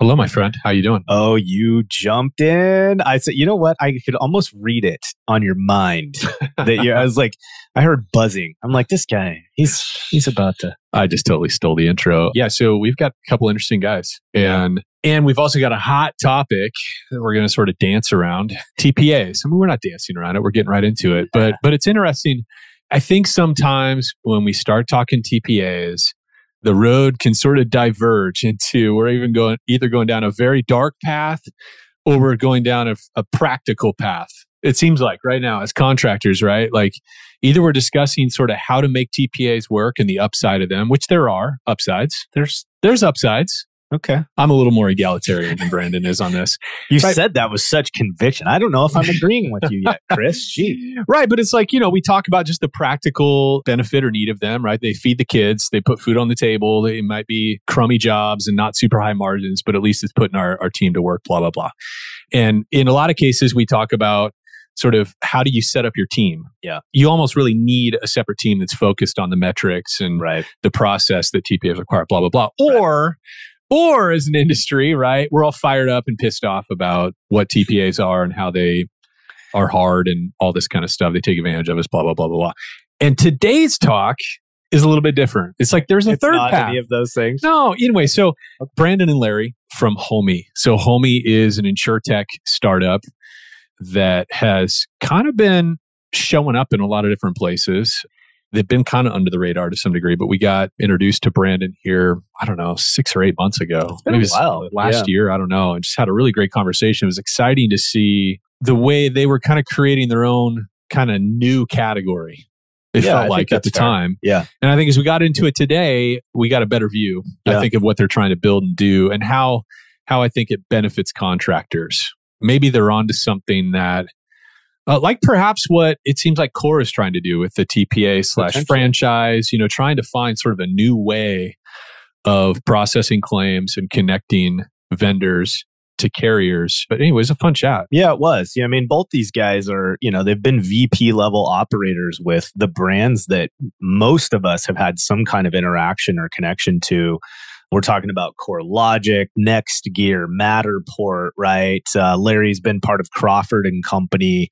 Hello, my friend. How you doing? Oh, you jumped in. I said, you know what? I could almost read it on your mind. that you, I was like, I heard buzzing. I'm like, this guy, he's he's about to. I just totally stole the intro. Yeah, so we've got a couple interesting guys, and and we've also got a hot topic that we're going to sort of dance around. TPAs. I mean, we're not dancing around it. We're getting right into it. But but it's interesting. I think sometimes when we start talking TPAs, the road can sort of diverge into we're even going either going down a very dark path or we're going down a, a, practical path. It seems like right now as contractors right like either we're discussing sort of how to make tpas work and the upside of them which there are upsides. There's there's upsides Okay. I'm a little more egalitarian than Brandon is on this. You right. said that with such conviction. I don't know if I'm agreeing with you yet, Chris. Gee. Right. But it's like, you know, we talk about just the practical benefit or need of them, right? They feed the kids, they put food on the table. They might be crummy jobs and not super high margins, but at least it's putting our, our team to work, blah, blah, blah. And in a lot of cases, we talk about sort of how do you set up your team? Yeah. You almost really need a separate team that's focused on the metrics and right. the process that TPAs require, blah, blah, blah. Or right or as an industry, right? We're all fired up and pissed off about what TPAs are and how they are hard and all this kind of stuff. They take advantage of us, blah, blah, blah, blah, blah. And today's talk is a little bit different. It's like there's a it's third not path. Any of those things? No. Anyway, so Brandon and Larry from Homee. So Homee is an insurtech startup that has kind of been showing up in a lot of different places they've been kind of under the radar to some degree, but we got introduced to Brandon here, I don't know, six or eight months ago. Maybe a while. last yeah. year. I don't know. And just had a really great conversation. It was exciting to see the way they were kind of creating their own kind of new category. It yeah, felt I like at the fair. time. Yeah. And I think as we got into it today, we got a better view, yeah. I think, of what they're trying to build and do and how how I think it benefits contractors. Maybe they're onto something that uh, like perhaps what it seems like Core is trying to do with the TPA slash franchise, you know, trying to find sort of a new way of processing claims and connecting vendors to carriers. But anyway, it was a fun chat. Yeah, it was. Yeah, I mean, both these guys are, you know, they've been VP level operators with the brands that most of us have had some kind of interaction or connection to. We're talking about CoreLogic, Next Gear, Matterport, right? Uh, Larry's been part of Crawford and Company.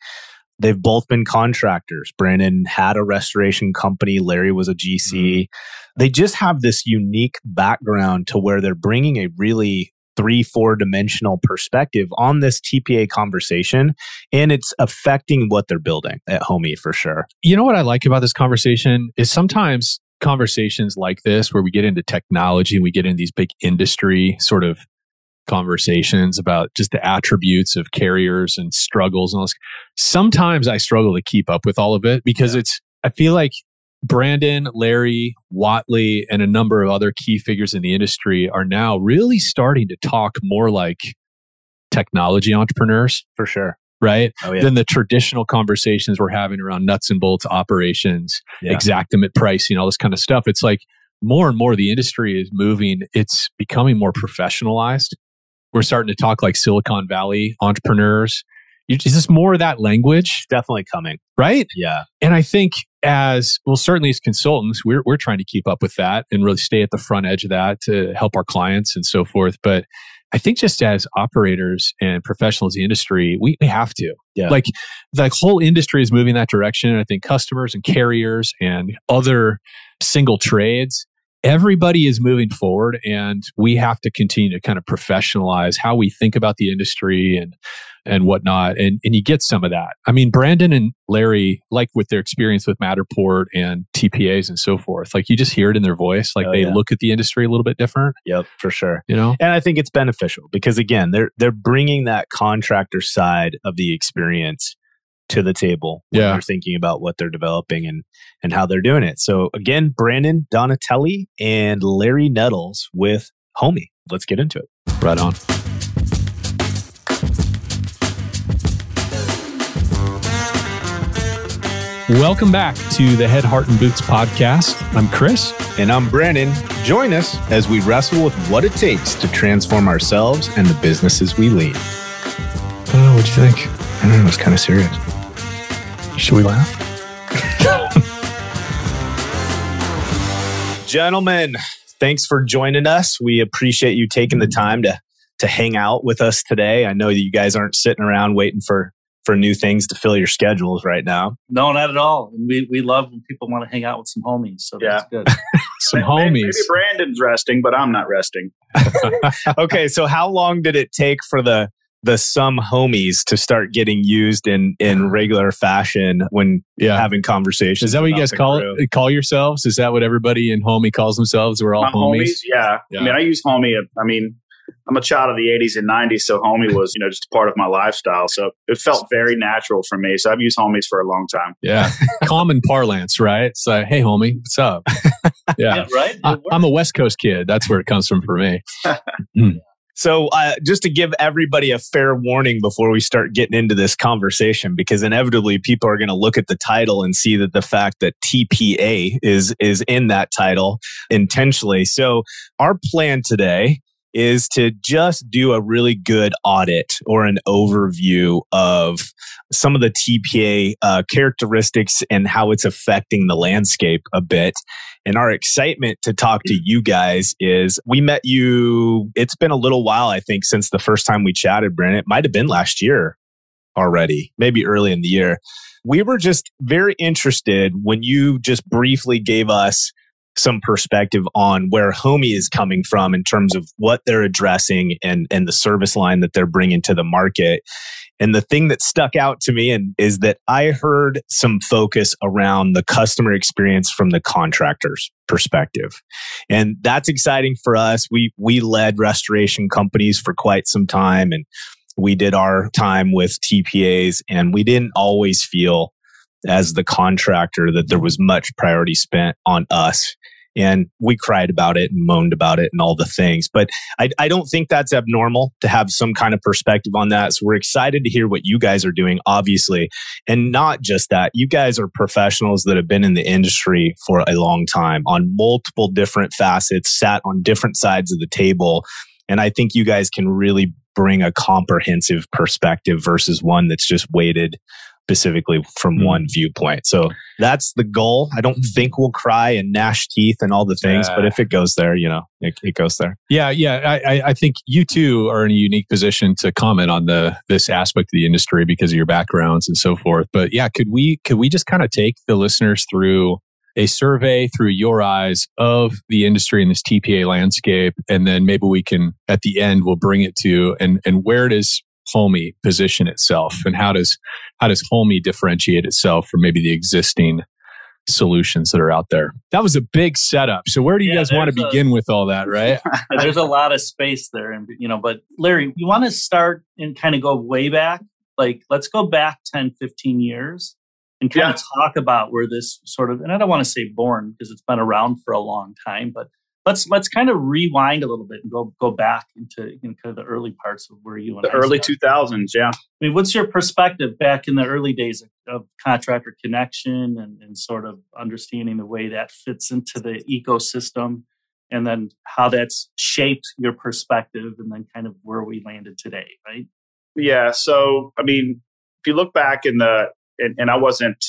They've both been contractors. Brandon had a restoration company. Larry was a GC. Mm-hmm. They just have this unique background to where they're bringing a really three, four dimensional perspective on this TPA conversation. And it's affecting what they're building at Homee for sure. You know what I like about this conversation is sometimes conversations like this where we get into technology and we get into these big industry sort of conversations about just the attributes of carriers and struggles and all this. Sometimes I struggle to keep up with all of it because yeah. it's I feel like Brandon, Larry, Whatley, and a number of other key figures in the industry are now really starting to talk more like technology entrepreneurs. For sure right? Oh, yeah. Than the traditional conversations we're having around nuts and bolts operations, yeah. Xactimate pricing, all this kind of stuff. It's like more and more the industry is moving, it's becoming more professionalized. We're starting to talk like Silicon Valley entrepreneurs. Is this more of that language? Definitely coming. Right? Yeah. And I think as well, certainly as consultants, we're, we're trying to keep up with that and really stay at the front edge of that to help our clients and so forth. But I think just as operators and professionals in the industry, we, we have to. Yeah. Like the whole industry is moving that direction. And I think customers and carriers and other single trades, everybody is moving forward and we have to continue to kind of professionalize how we think about the industry and and whatnot. And and you get some of that. I mean, Brandon and Larry, like with their experience with Matterport and TPAs and so forth, like you just hear it in their voice. Like oh, they yeah. look at the industry a little bit different. Yep, for sure. You know, and I think it's beneficial because again, they're they're bringing that contractor side of the experience to the table when yeah. they're thinking about what they're developing and and how they're doing it. So again, Brandon Donatelli and Larry Nettles with Homee. Let's get into it. Right on. Welcome back to the Head, Heart, and Boots podcast. I'm Chris. And I'm Brandon. Join us as we wrestle with what it takes to transform ourselves and the businesses we lead. I don't know. What you think? I don't know. It's kind of serious. Should we laugh? Gentlemen, thanks for joining us. We appreciate you taking the time to to hang out with us today. I know that you guys aren't sitting around waiting for for new things to fill your schedules right now. No, not at all. We we love when people want to hang out with some homies. So that's yeah. good. some homies. Maybe Brandon's resting, but I'm not resting. okay, so how long did it take for the the some homies to start getting used in in regular fashion when yeah. having conversations. Is that what you guys call it, call yourselves? Is that what everybody in Homee calls themselves? We're all homies? homies. Yeah. yeah. I mean, I use homie. I mean, I'm a child of the 80s and 90s, so homie was, you know, just a part of my lifestyle. So it felt very natural for me. So I've used homies for a long time. Yeah. Common parlance, right? So, like, hey, homie, what's up? Yeah. yeah right. I, am a West Coast kid. That's where it comes from for me. mm. So, uh, just to give everybody a fair warning before we start getting into this conversation, because inevitably people are going to look at the title and see that the fact that TPA is is in that title intentionally. So, our plan today is to just do a really good audit or an overview of some of the TPA uh, characteristics and how it's affecting the landscape a bit. And our excitement to talk to you guys is we met you, it's been a little while, I think, since the first time we chatted, Brent. It might have been last year already, maybe early in the year. We were just very interested when you just briefly gave us some perspective on where Homee is coming from in terms of what they're addressing and, and the service line that they're bringing to the market. And the thing that stuck out to me and is that I heard some focus around the customer experience from the contractor's perspective. And that's exciting for us. We we led restoration companies for quite some time and we did our time with TPAs and we didn't always feel as the contractor that there was much priority spent on us and we cried about it and moaned about it and all the things. But I, I don't think that's abnormal to have some kind of perspective on that. So we're excited to hear what you guys are doing, obviously. And not just that, you guys are professionals that have been in the industry for a long time on multiple different facets, sat on different sides of the table. And I think you guys can really bring a comprehensive perspective versus one that's just weighted specifically from mm. one viewpoint. So that's the goal. I don't hmm. think we'll cry and gnash teeth and all the things, but if it goes there, you know, it, it goes there. Yeah, yeah. I, I think you two are in a unique position to comment on the this aspect of the industry because of your backgrounds and so forth. But yeah, could we could we just kind of take the listeners through a survey through your eyes of the industry in this TPA landscape, and then maybe we can at the end we'll bring it to and and where does Homee position itself, and how does how does Homee differentiate itself from maybe the existing solutions that are out there? That was a big setup. So where do you yeah, guys want to begin with all that? Right? there's a lot of space there, and you know, but Larry, you want to start and kind of go way back. Like, let's go back 10, 15 years and kind yeah. of talk about where this sort of and I don't want to say born because it's been around for a long time, but let's let's kind of rewind a little bit and go go back into you know, kind of the early parts of where you and the early two thousands. Yeah, I mean, what's your perspective back in the early days of, of contractor connection and, and sort of understanding the way that fits into the ecosystem, and then how that's shaped your perspective, and then kind of where we landed today, right? Yeah. So, I mean, if you look back in the and, and I wasn't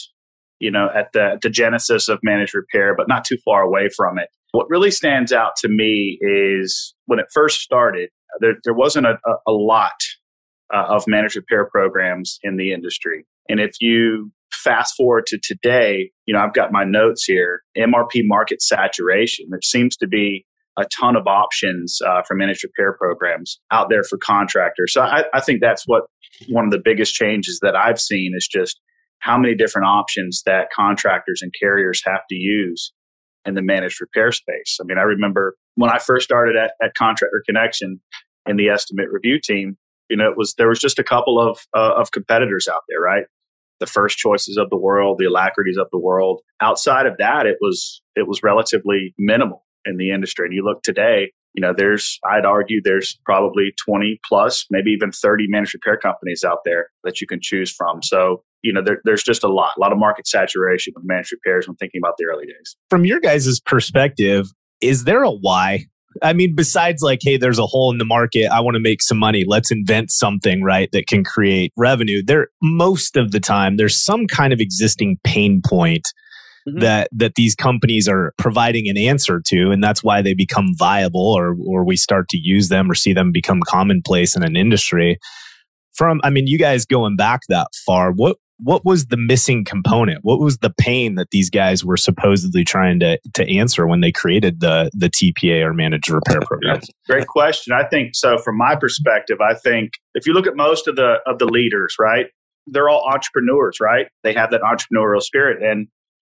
you know at the the genesis of managed repair, but not too far away from it what really stands out to me is when it first started, there, there wasn't a, a lot uh, of managed repair programs in the industry. And if you fast forward to today, you know, I've got my notes here MRP market saturation. There seems to be a ton of options uh, for managed repair programs out there for contractors. So I, I think that's what one of the biggest changes that I've seen is just how many different options that contractors and carriers have to use in the managed repair space. I mean, I remember when I first started at, at Contractor Connection in the estimate review team, you know, it was there was just a couple of uh, of competitors out there, right? The first choices of the world, the alacrities of the world. Outside of that, it was it was relatively minimal in the industry. And you look today, you know, there's I'd argue there's probably 20 plus, maybe even 30 managed repair companies out there that you can choose from. So you know, there, there's just a lot, a lot of market saturation with managed repairs when thinking about the early days. From your guys' perspective, is there a why? I mean, besides like, hey, there's a hole in the market. I want to make some money. Let's invent something, right, that can create revenue. There, most of the time, there's some kind of existing pain point mm-hmm. that that these companies are providing an answer to and that's why they become viable or or we start to use them or see them become commonplace in an industry from i mean you guys going back that far what what was the missing component? What was the pain that these guys were supposedly trying to to answer when they created the the tpa or managed repair program? Great question. I think so from my perspective i think if you look at most of the of the leaders right they're all entrepreneurs right? They have that entrepreneurial spirit and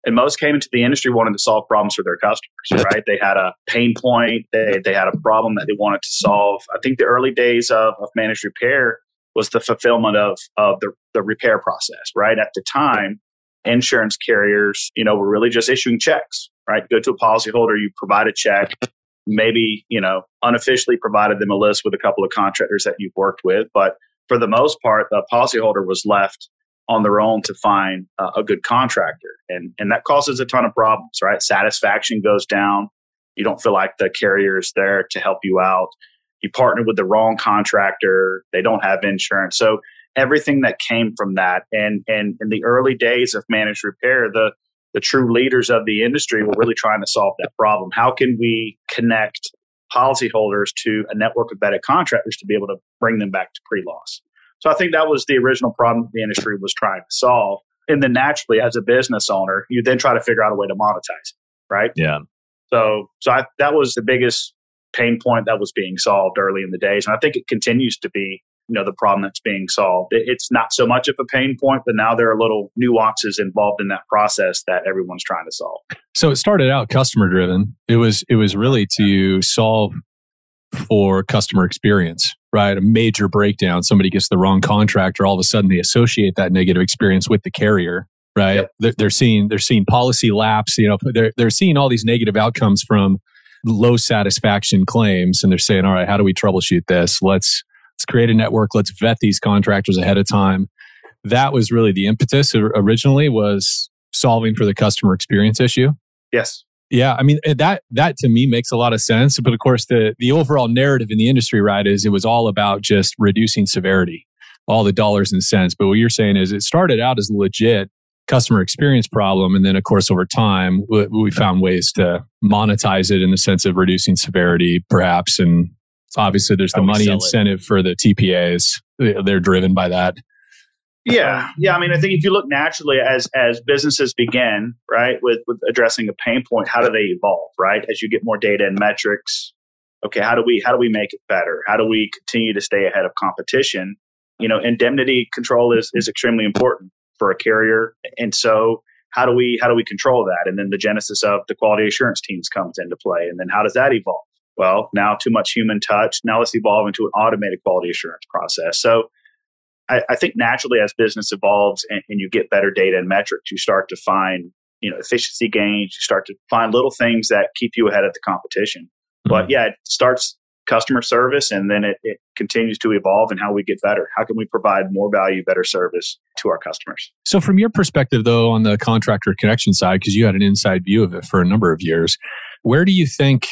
and most came into the industry wanting to solve problems for their customers right? They had a pain point. They, they had a problem that they wanted to solve. I think the early days of, of managed repair was the fulfillment of, of the, the repair process right at the time insurance carriers you know were really just issuing checks right go to a policyholder you provide a check maybe you know unofficially provided them a list with a couple of contractors that you've worked with but for the most part the policyholder was left on their own to find uh, a good contractor. And, and that causes a ton of problems, right? Satisfaction goes down. You don't feel like the carrier is there to help you out. You partner with the wrong contractor. They don't have insurance. So everything that came from that and, and in the early days of managed repair, the, the true leaders of the industry were really trying to solve that problem. How can we connect policyholders to a network of vetted contractors to be able to bring them back to pre-loss? So I think that was the original problem the industry was trying to solve. And then naturally, as a business owner, you then try to figure out a way to monetize it, right? Yeah. So, so I, that was the biggest pain point that was being solved early in the days, and I think it continues to be, you know, the problem that's being solved. It's not so much of a pain point, but now there are little nuances involved in that process that everyone's trying to solve. So it started out customer driven. It was it was really to solve for customer experience, right? A major breakdown. Somebody gets the wrong contractor, all of a sudden they associate that negative experience with the carrier, right? Yep. They're, they're, seeing they're seeing policy lapse. You know, they're they're seeing all these negative outcomes from low satisfaction claims, and they're saying, all right, how do we troubleshoot this? Let's let's create a network. Let's vet these contractors ahead of time. That was really the impetus originally was solving for the customer experience issue. Yes. Yeah, I mean that that to me makes a lot of sense. But of course, the the overall narrative in the industry, right, is it was all about just reducing severity, all the dollars and cents. But what you're saying is it started out as legit customer experience problem, and then of course over time we, we found ways to monetize it in the sense of reducing severity, perhaps, and obviously there's the money incentive it. for the TPAs. They're driven by that. Yeah, yeah. I mean, I think if you look naturally as as businesses begin, right, with with addressing a pain point, how do they evolve, right? As you get more data and metrics, okay, how do we how do we make it better? How do we continue to stay ahead of competition? You know, indemnity control is is extremely important for a carrier, and so how do we how do we control that? And then the genesis of the quality assurance teams comes into play, and then how does that evolve? Well, now too much human touch. Now let's evolve into an automated quality assurance process. So I, I think naturally as business evolves and, and you get better data and metrics, you start to find you know efficiency gains. You start to find little things that keep you ahead of the competition. Mm-hmm. But yeah, it starts customer service and then it, it continues to evolve and how we get better. How can we provide more value, better service to our customers? So, from your perspective, though, on the contractor connection side, because you had an inside view of it for a number of years, where do you think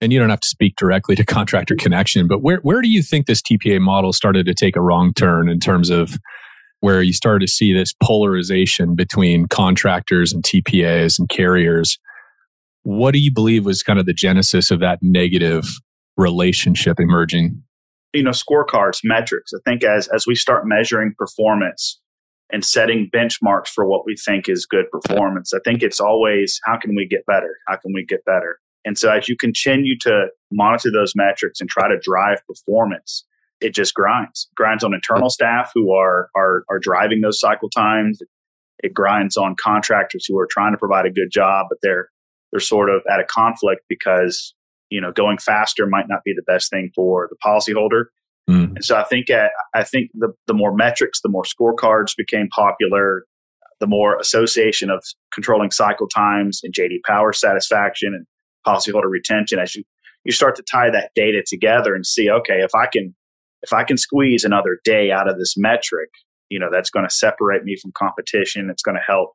and you don't have to speak directly to contractor connection, but where, where do you think this TPA model started to take a wrong turn in terms of where you started to see this polarization between contractors and TPAs and carriers? What do you believe was kind of the genesis of that negative relationship emerging? You know, scorecards, metrics. I think as as we start measuring performance and setting benchmarks for what we think is good performance, I think it's always how can we get better? How can we get better? And so as you continue to monitor those metrics and try to drive performance, it just grinds. grinds on internal staff who are are are driving those cycle times. It grinds on contractors who are trying to provide a good job, but they're they're sort of at a conflict because you know going faster might not be the best thing for the policyholder. Mm. And so I think uh, I think the the more metrics, the more scorecards became popular, the more association of controlling cycle times and JD Power satisfaction and policyholder retention as you you start to tie that data together and see okay if i can if i can squeeze another day out of this metric you know that's going to separate me from competition it's going to help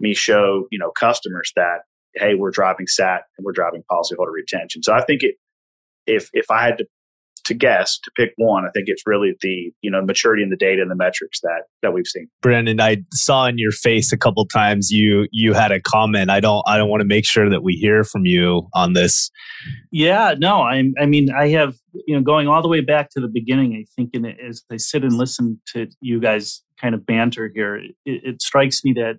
me show you know customers that hey we're driving sat and we're driving policyholder retention so i think it if if i had to to guess to pick one, I think it's really the you know maturity in the data and the metrics that that we've seen. Brandon, I saw in your face a couple times you you had a comment. I don't I don't want to make sure that we hear from you on this. Yeah, no, I I mean I have you know going all the way back to the beginning. I think in as I sit and listen to you guys kind of banter here, it, it strikes me that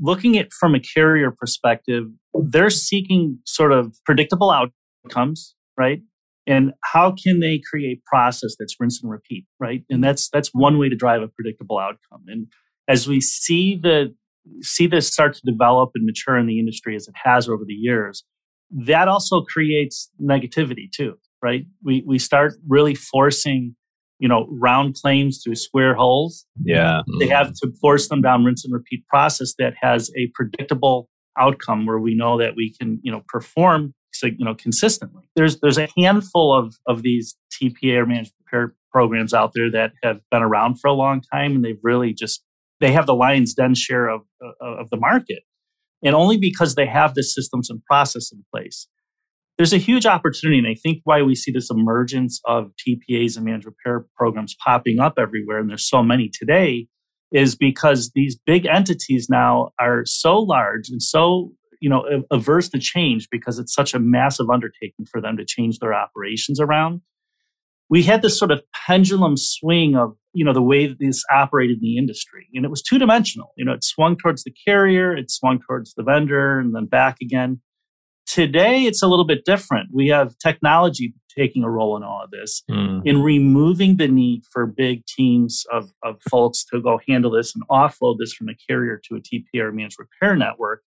looking at from a carrier perspective, they're seeking sort of predictable outcomes, right? And how can they create process that's rinse and repeat, right? And that's that's one way to drive a predictable outcome. And as we see the see this start to develop and mature in the industry as it has over the years, that also creates negativity too, right? We we start really forcing you know, round claims through square holes. Yeah. They have to force them down rinse and repeat process that has a predictable outcome where we know that we can, you know, perform you know consistently. There's there's a handful of of these TPA or managed repair programs out there that have been around for a long time and they've really just they have the lion's den share of of the market. And only because they have the systems and process in place there's a huge opportunity. And I think why we see this emergence of TPAs and managed repair programs popping up everywhere, and there's so many today, is because these big entities now are so large and so you know averse to change because it's such a massive undertaking for them to change their operations around we had this sort of pendulum swing of you know the way that this operated in the industry and it was two dimensional you know it swung towards the carrier it swung towards the vendor and then back again Today, it's a little bit different. We have technology taking a role in all of this, mm. in removing the need for big teams of, of folks to go handle this and offload this from a carrier to a TPR managed repair network.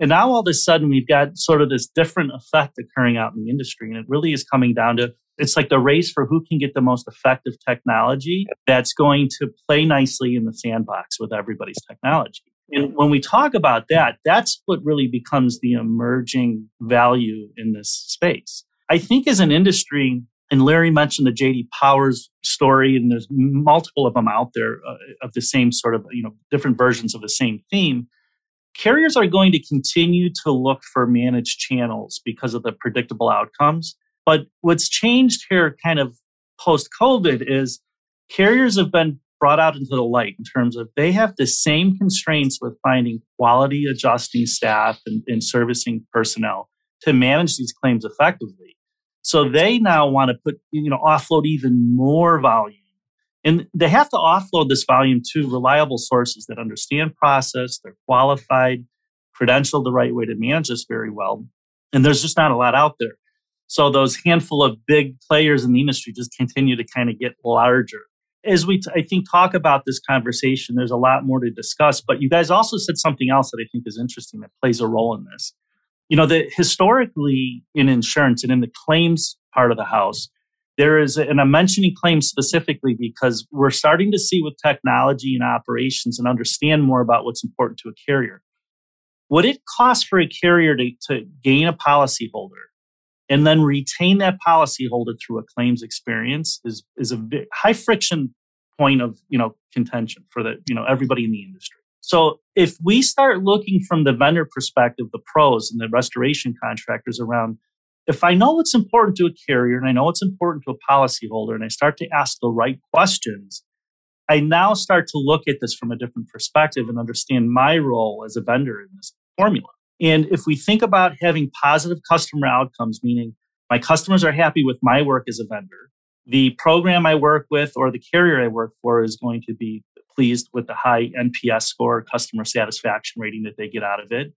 And now all of a sudden, we've got sort of this different effect occurring out in the industry. And it really is coming down to it's like the race for who can get the most effective technology that's going to play nicely in the sandbox with everybody's technology. And when we talk about that, that's what really becomes the emerging value in this space. I think as an industry, and Larry mentioned the JD Powers story, and there's multiple of them out there uh, of the same sort of, you know, different versions of the same theme. Carriers are going to continue to look for managed channels because of the predictable outcomes. But what's changed here kind of post COVID is carriers have been brought out into the light in terms of they have the same constraints with finding quality adjusting staff and, and servicing personnel to manage these claims effectively. So they now want to put, you know, offload even more volume. And they have to offload this volume to reliable sources that understand process, they're qualified, credentialed the right way to manage this very well. And there's just not a lot out there. So those handful of big players in the industry just continue to kind of get larger as we, t- I think, talk about this conversation, there's a lot more to discuss. But you guys also said something else that I think is interesting that plays a role in this. You know, that historically in insurance and in the claims part of the house, there is, and I'm mentioning claims specifically because we're starting to see with technology and operations and understand more about what's important to a carrier. What it costs for a carrier to, to gain a policyholder and then retain that policyholder through a claims experience is is a high friction point of you know contention for the you know everybody in the industry. So if we start looking from the vendor perspective, the pros and the restoration contractors around, if I know what's important to a carrier and I know what's important to a policyholder, and I start to ask the right questions, I now start to look at this from a different perspective and understand my role as a vendor in this formula. And if we think about having positive customer outcomes, meaning my customers are happy with my work as a vendor, the program I work with or the carrier I work for is going to be pleased with the high NPS score, customer satisfaction rating that they get out of it.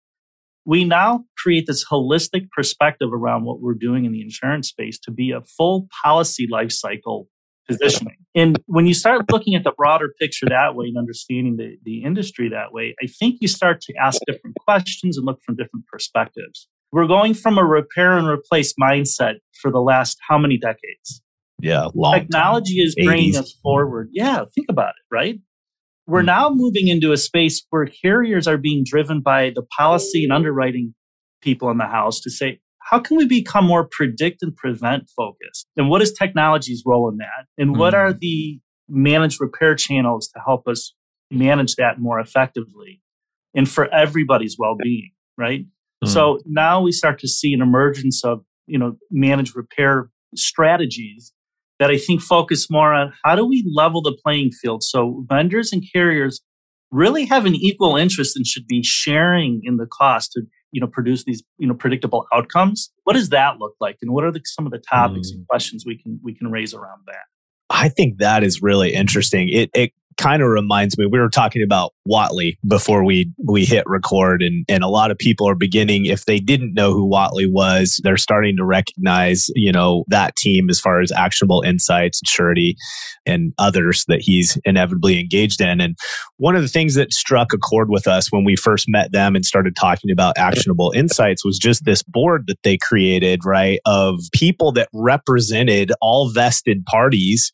We now create this holistic perspective around what we're doing in the insurance space to be a full policy lifecycle positioning. And when you start looking at the broader picture that way and understanding the, the industry that way, I think you start to ask different questions and look from different perspectives. We're going from a repair and replace mindset for the last how many decades? Yeah, long technology time. is bringing 80s. us forward. Yeah, think about it, right? We're mm. now moving into a space where carriers are being driven by the policy and underwriting people in the house to say, how can we become more predict and prevent focused? And what is technology's role in that? And what are mm. the managed repair channels to help us manage that more effectively and for everybody's well-being, right? Mm. So now we start to see an emergence of, you know, managed repair strategies that I think focus more on how do we level the playing field so vendors and carriers really have an equal interest and should be sharing in the cost to you know produce these you know predictable outcomes. What does that look like, and what are the, some of the topics mm. and questions we can we can raise around that? I think that is really interesting. It it kind of reminds me we were talking about Whatley before we we hit record. And and a lot of people are beginning if they didn't know who Whatley was they're starting to recognize you know that team as far as actionable insights surety and others that he's inevitably engaged in. And one of the things that struck a chord with us when we first met them and started talking about actionable insights was just this board that they created right of people that represented all vested parties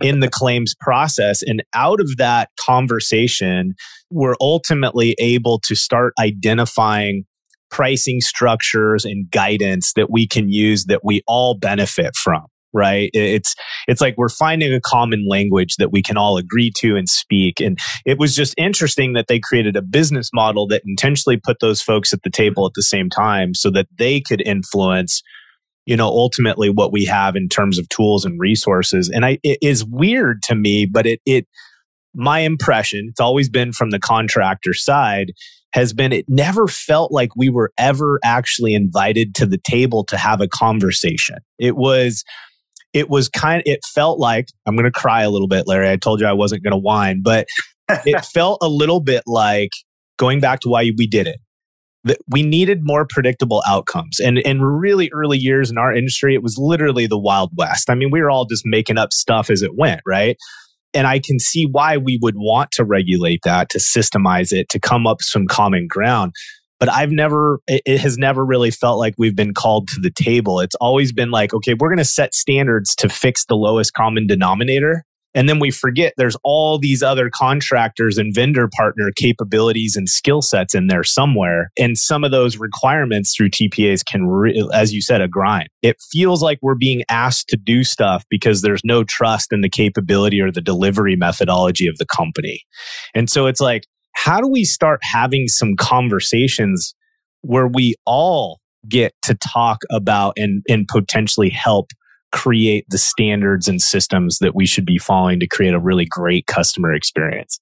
in the claims process. And out of that conversation, we're ultimately able to start identifying pricing structures and guidance that we can use that we all benefit from right? It's it's like we're finding a common language that we can all agree to and speak. And it was just interesting that they created a business model that intentionally put those folks at the table at the same time so that they could influence you know ultimately what we have in terms of tools and resources. And i it is weird to me but it it my impression, it's always been from the contractor side, has been it never felt like we were ever actually invited to the table to have a conversation. It was, it was kind of, it felt like, I'm going to cry a little bit, Larry. I told you I wasn't going to whine, but it felt a little bit like going back to why we did it. That we needed more predictable outcomes. And in really early years in our industry, it was literally the Wild West. I mean, we were all just making up stuff as it went, right? And I can see why we would want to regulate that, to systemize it, to come up some common ground. But I've never, it has never really felt like we've been called to the table. It's always been like, okay, we're going to set standards to fix the lowest common denominator. And then we forget there's all these other contractors and vendor partner capabilities and skill sets in there somewhere. And some of those requirements through TPAs can, re- as you said, a grind. It feels like we're being asked to do stuff because there's no trust in the capability or the delivery methodology of the company. And so it's like, how do we start having some conversations where we all get to talk about and, and potentially help create the standards and systems that we should be following to create a really great customer experience?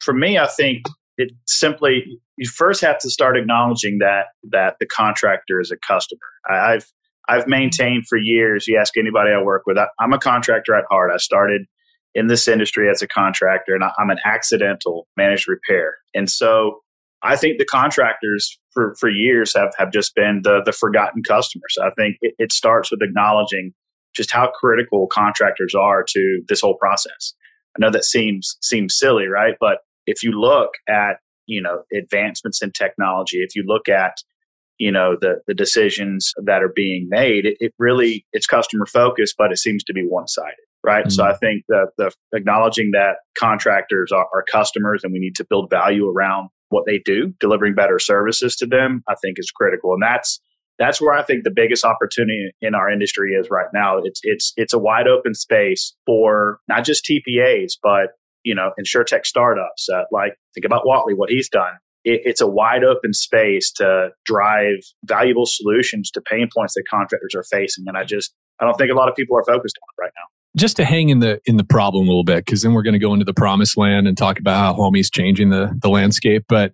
For me, I think it simply you first have to start acknowledging that that the contractor is a customer. I've I've maintained for years. You ask anybody I work with, I, am a contractor at heart. I started in this industry as a contractor, and I, I'm an accidental managed repair. And so I think the contractors for for years have have just been the the forgotten customers. I think it, it starts with acknowledging just how critical contractors are to this whole process. I know that seems seems silly, right? But if you look at you know advancements in technology, if you look at you know the the decisions that are being made, it, it really it's customer focused, but it seems to be one sided, right? Mm-hmm. So I think that the acknowledging that contractors are, are customers and we need to build value around what they do, delivering better services to them, I think is critical, and that's that's where I think the biggest opportunity in our industry is right now. It's it's it's a wide open space for not just TPAs, but you know, insurtech startups. Uh, like think about Whatley, what he's done. It, it's a wide open space to drive valuable solutions to pain points that contractors are facing, and I just I don't think a lot of people are focused on it right now just to hang in the in the problem a little bit because then we're going to go into the promised land and talk about how Homee's changing the the landscape but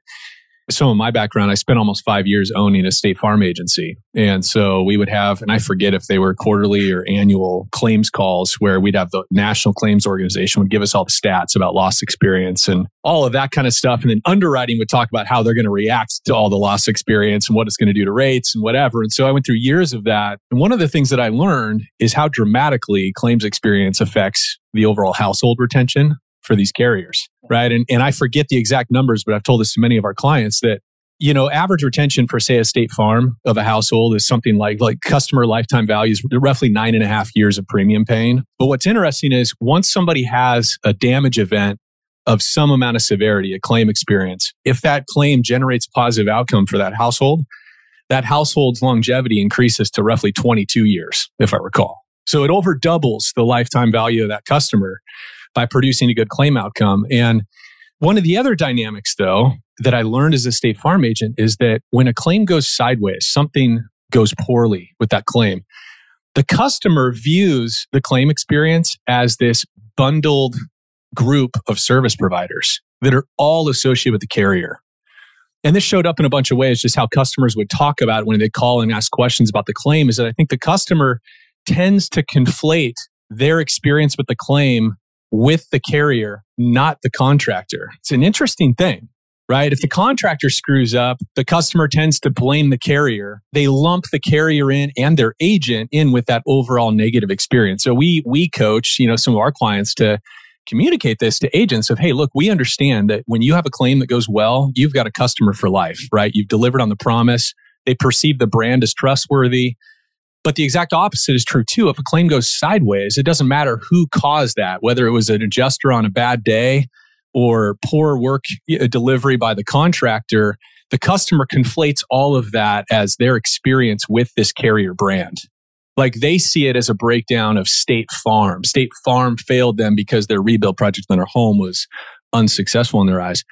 some of my background, I spent almost five years owning a state farm agency. And so we would have, and I forget if they were quarterly or annual claims calls where we'd have the national claims organization would give us all the stats about loss experience and all of that kind of stuff. And then underwriting would talk about how they're going to react to all the loss experience and what it's going to do to rates and whatever. And so I went through years of that. And one of the things that I learned is how dramatically claims experience affects the overall household retention for these carriers, right? And, and I forget the exact numbers, but I've told this to many of our clients that you know, average retention for say a state farm of a household is something like like customer lifetime values, roughly nine and a half years of premium paying. But what's interesting is once somebody has a damage event of some amount of severity, a claim experience, if that claim generates a positive outcome for that household, that household's longevity increases to roughly 22 years, if I recall. So it over doubles the lifetime value of that customer by producing a good claim outcome. And one of the other dynamics, though, that I learned as a state farm agent is that when a claim goes sideways, something goes poorly with that claim, The customer views the claim experience as this bundled group of service providers that are all associated with the carrier. And this showed up in a bunch of ways, just how customers would talk about it when they call and ask questions about the claim. Is that I think the customer tends to conflate their experience with the claim with the carrier, not the contractor. It's an interesting thing, right? If the contractor screws up, the customer tends to blame the carrier. They lump the carrier in and their agent in with that overall negative experience. So we we coach, you know, some of our clients to communicate this to agents of, hey, look, we understand that when you have a claim that goes well, you've got a customer for life, right? You've delivered on the promise. They perceive the brand as trustworthy. But the exact opposite is true too. If a claim goes sideways, it doesn't matter who caused that, whether it was an adjuster on a bad day or poor work uh, delivery by the contractor. The customer conflates all of that as their experience with this carrier brand like they see it as a breakdown of State Farm. State Farm failed them because their rebuild project on their home was unsuccessful in their eyes.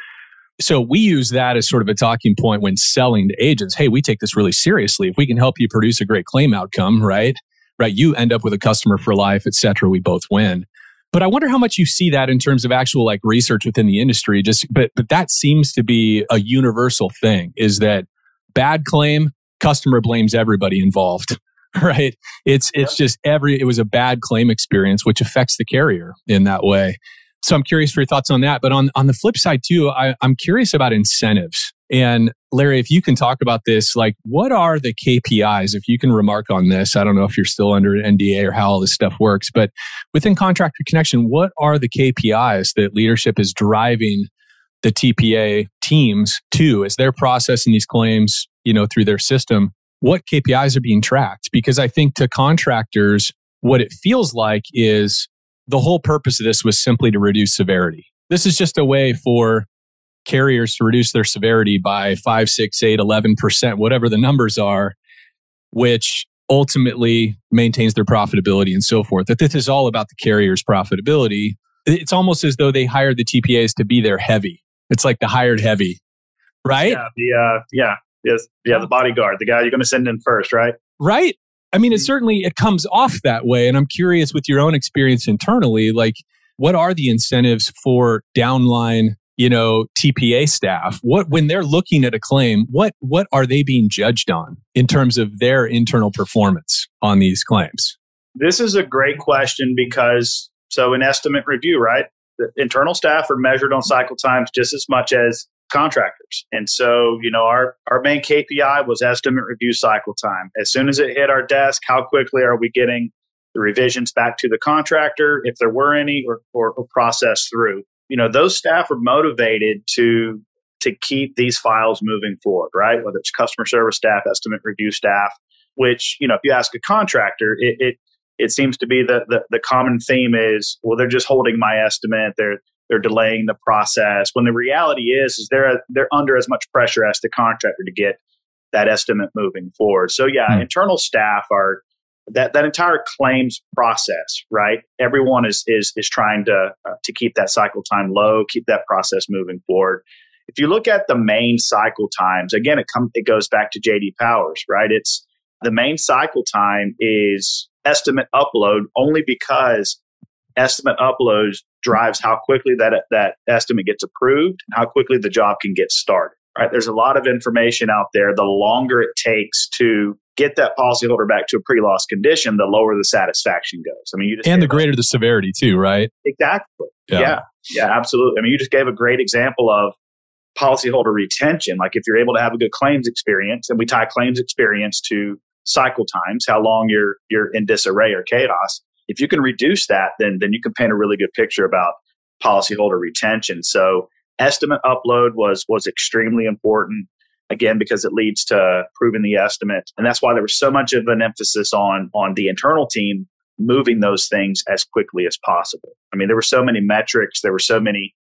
So we use that as sort of a talking point when selling to agents. Hey, we take this really seriously. If we can help you produce a great claim outcome, right? Right, you end up with a customer for life, et cetera. We both win. But I wonder how much you see that in terms of actual like research within the industry. Just but but that seems to be a universal thing is that bad claim, customer blames everybody involved. right? It's it's just every it was a bad claim experience, which affects the carrier in that way. So I'm curious for your thoughts on that. But on on the flip side too, I, I'm curious about incentives. And Larry, if you can talk about this, like what are the KPIs? If you can remark on this, I don't know if you're still under an NDA or how all this stuff works, but within Contractor Connection, what are the KPIs that leadership is driving the TPA teams to as they're processing these claims, you know, through their system? what KPIs are being tracked. Because I think to contractors, what it feels like is the whole purpose of this was simply to reduce severity. This is just a way for carriers to reduce their severity by 5, 6, 8, 11%, whatever the numbers are, which ultimately maintains their profitability and so forth. That this is all about the carrier's profitability. It's almost as though they hired the TPAs to be their heavy. It's like the hired heavy, right? Yeah, the uh, yeah, Yes, yeah, the bodyguard, the guy you're going to send in first, right? Right. I mean, it mm-hmm. certainly it comes off that way, and I'm curious with your own experience internally, like what are the incentives for downline, you know, TPA staff? What when they're looking at a claim, what what are they being judged on in terms of their internal performance on these claims? This is a great question because so an estimate review, right? The internal staff are measured on cycle times just as much as contractors. And so, you know, our, our main KPI was estimate review cycle time. As soon as it hit our desk, how quickly are we getting the revisions back to the contractor, if there were any, or, or, or process through? You know, those staff are motivated to to keep these files moving forward, right? Whether it's customer service staff, estimate review staff, which, you know, if you ask a contractor, it, it it seems to be the, the, the common theme is well they're just holding my estimate they're they're delaying the process. When the reality is, is they're they're under as much pressure as the contractor to get that estimate moving forward. So yeah, mm-hmm. internal staff are that that entire claims process, right? Everyone is is is trying to uh, to keep that cycle time low, keep that process moving forward. If you look at the main cycle times, again, it comes it goes back to JD Powers, right? It's the main cycle time is estimate upload only because estimate uploads drives how quickly that that estimate gets approved and how quickly the job can get started. Right? There's a lot of information out there. The longer it takes to get that policyholder back to a pre-loss condition, the lower the satisfaction goes. I mean, you just and the greater the severity too, right? Exactly. Yeah. yeah, yeah, absolutely. I mean, you just gave a great example of policyholder retention. Like if you're able to have a good claims experience, and we tie claims experience to cycle times, how long you're you're in disarray or chaos if you can reduce that, then then you can paint a really good picture about policyholder retention. So estimate upload was was extremely important again because it leads to proving the estimate. And that's why there was so much of an emphasis on on the internal team moving those things as quickly as possible. I mean there were so many metrics there were so many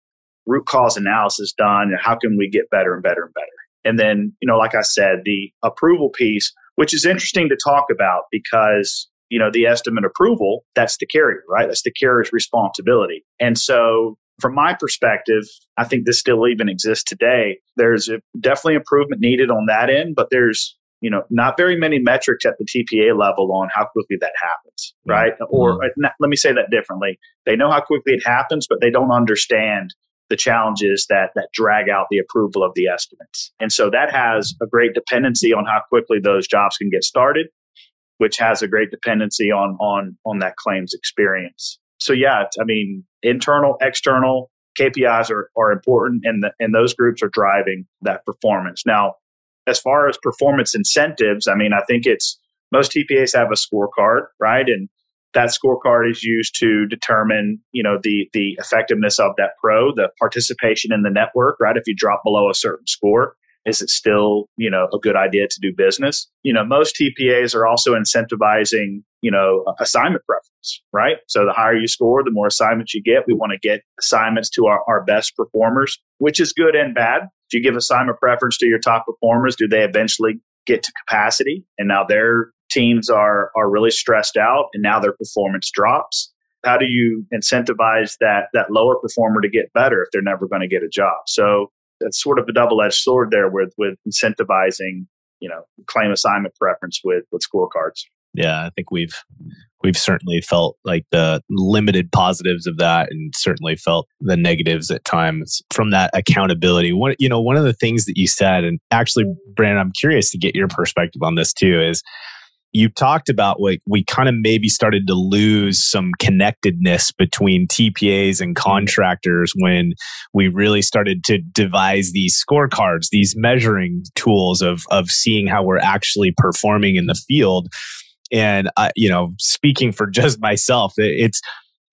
root cause analysis done and how can we get better and better and better? And then you know like i said the approval piece which is interesting to talk about because you know, the estimate approval, that's the carrier, right? That's the carrier's responsibility. And so from my perspective, I think this still even exists today. There's a, definitely improvement needed on that end, but there's you know, not very many metrics at the TPA level on how quickly that happens, right? Mm-hmm. Or let me say that differently. They know how quickly it happens, but they don't understand the challenges that that drag out the approval of the estimates. And so that has a great dependency on how quickly those jobs can get started, which has a great dependency on on on that claims experience. So yeah, I mean, internal, external KPIs are, are important and the, and those groups are driving that performance. Now, as far as performance incentives, I mean, I think it's most TPAs have a scorecard, right? And that scorecard is used to determine, you know, the the effectiveness of that pro, the participation in the network, right? If you drop below a certain score, is it still, you know, a good idea to do business? You know, most TPAs are also incentivizing, you know, assignment preference, right? So the higher you score, the more assignments you get. We want to get assignments to our, our best performers, which is good and bad. If you give assignment preference to your top performers, do they eventually get to capacity? And now their teams are are really stressed out and now their performance drops. How do you incentivize that that lower performer to get better if they're never going to get a job? So that's sort of a double edged sword there with with incentivizing, you know, claim assignment preference with with scorecards. Yeah, I think we've we've certainly felt like the limited positives of that and certainly felt the negatives at times from that accountability one you know one of the things that you said and actually brandon i'm curious to get your perspective on this too is you talked about like we kind of maybe started to lose some connectedness between TPAs and contractors when we really started to devise these scorecards, these measuring tools of of seeing how we're actually performing in the field. And I, you know, speaking for just myself, it's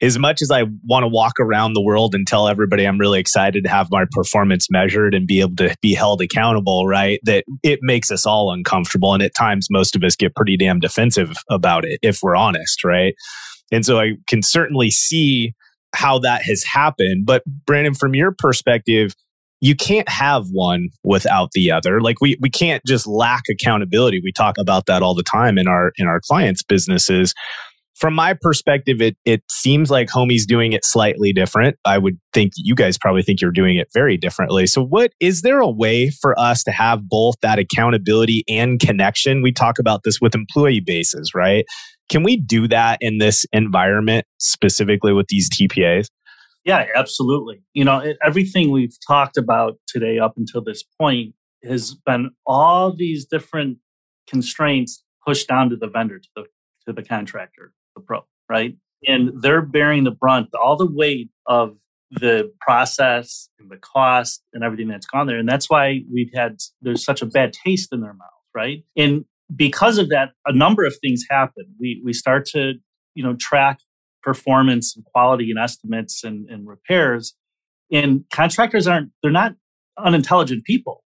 as much as I want to walk around the world and tell everybody I'm really excited to have my performance measured and be able to be held accountable, right? That it makes us all uncomfortable. And at times, most of us get pretty damn defensive about it, if we're honest, right? And so I can certainly see how that has happened. But Brandon, from your perspective, you can't have one without the other like we we can't just lack accountability we talk about that all the time in our in our clients businesses from my perspective, it it seems like Homee's doing it slightly different. I would think you guys probably think you're doing it very differently. So, what is there a way for us to have both that accountability and connection? We talk about this with employee bases, right? Can we do that in this environment specifically with these TPAs? Yeah, absolutely. You know, everything we've talked about today up until this point has been all these different constraints pushed down to the vendor, to the to the contractor the pro, right? And mm-hmm. they're bearing the brunt, all the weight of the process and the cost and everything that's gone there. And that's why we've had, there's such a bad taste in their mouth, right? And because of that, a number of things happen. We, we start to, you know, track performance and quality and estimates and, and repairs. And contractors aren't, they're not unintelligent people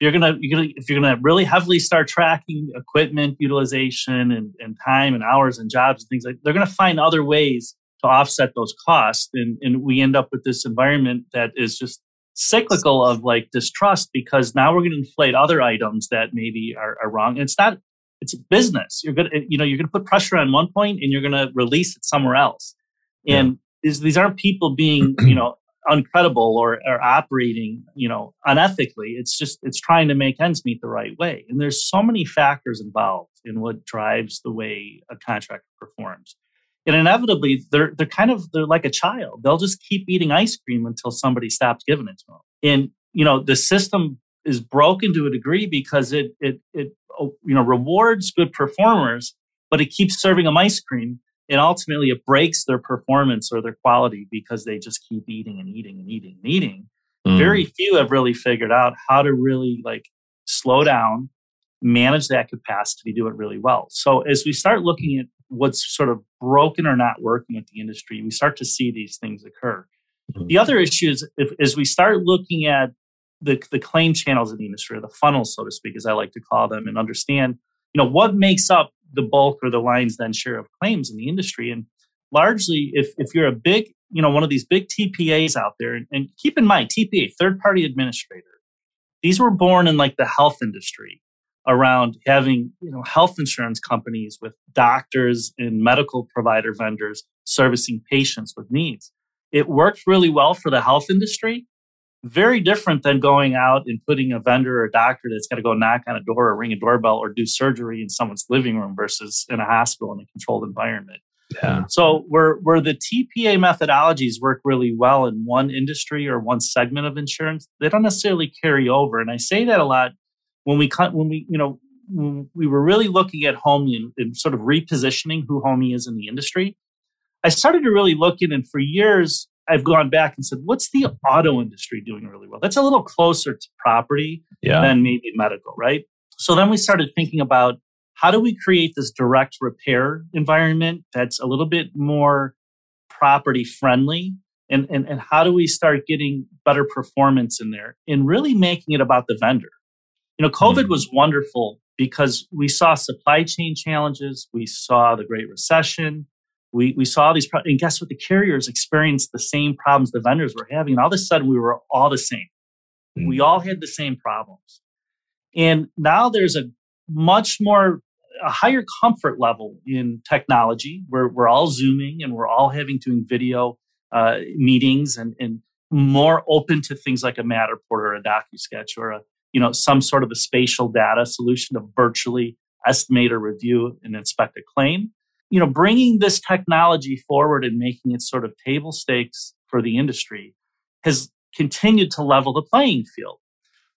you're gonna you're gonna if you're gonna really heavily start tracking equipment utilization and, and time and hours and jobs and things like they're gonna find other ways to offset those costs. And and we end up with this environment that is just cyclical of like distrust because now we're going to inflate other items that maybe are, are wrong. And it's not it's a business. You're gonna you know you're gonna put pressure on one point and you're gonna release it somewhere else. And yeah. these, these aren't people being you know uncredible or, or operating, you know, unethically. It's just it's trying to make ends meet the right way. And there's so many factors involved in what drives the way a contractor performs. And inevitably, they're they're kind of they're like a child. They'll just keep eating ice cream until somebody stops giving it to them. And you know, the system is broken to a degree because it it it oh, you know rewards good performers, but it keeps serving them ice cream and ultimately it breaks their performance or their quality because they just keep eating and eating and eating and eating. Mm. Very few have really figured out how to really like slow down, manage that capacity, do it really well. So as we start looking at what's sort of broken or not working with the industry, we start to see these things occur. Mm. The other issue is if, as we start looking at the, the claim channels in the industry, or the funnels, so to speak, as I like to call them, and understand, you know, what makes up the bulk or the lion's then share of claims in the industry. And largely, if, if you're a big, you know, one of these big TPAs out there, and, and keep in mind, TPA, third party administrator, these were born in like the health industry around having, you know, health insurance companies with doctors and medical provider vendors servicing patients with needs. It worked really well for the health industry. Very different than going out and putting a vendor or a doctor that's got to go knock on a door or ring a doorbell or do surgery in someone's living room versus in a hospital in a controlled environment. Yeah. So where where the TPA methodologies work really well in one industry or one segment of insurance, they don't necessarily carry over. And I say that a lot when we when we you know when we were really looking at Homee and, and sort of repositioning who Homee is in the industry. I started to really look in, and for years I've gone back and said, what's the auto industry doing really well? That's a little closer to property Yeah. than maybe medical, right? So then we started thinking about how do we create this direct repair environment that's a little bit more property friendly? And, and, and how do we start getting better performance in there and really making it about the vendor? You know, COVID Mhm. was wonderful because we saw supply chain challenges, we saw the Great Recession, we, we saw these, problems. and guess what? The carriers experienced the same problems the vendors were having. And all of a sudden, we were all the same. Mm. We all had the same problems. And now there's a much more, a higher comfort level in technology where we're all Zooming and we're all having doing video uh, meetings and, and more open to things like a Matterport or a DocuSketch or a, you know, some sort of a spatial data solution to virtually estimate or review and inspect a claim. You know, bringing this technology forward and making it sort of table stakes for the industry has continued to level the playing field.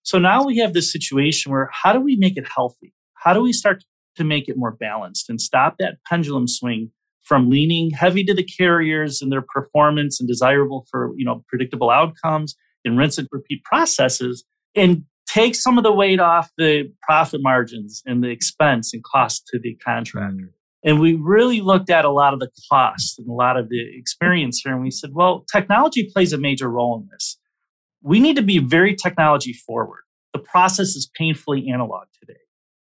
So now we have this situation where how do we make it healthy? How do we start to make it more balanced and stop that pendulum swing from leaning heavy to the carriers and their performance and desirable for, you know, predictable outcomes and rinse and repeat processes and take some of the weight off the profit margins and the expense and cost to the contractor. And we really looked at a lot of the costs and a lot of the experience here. And we said, well, technology plays a major role in this. We need to be very technology forward. The process is painfully analog today.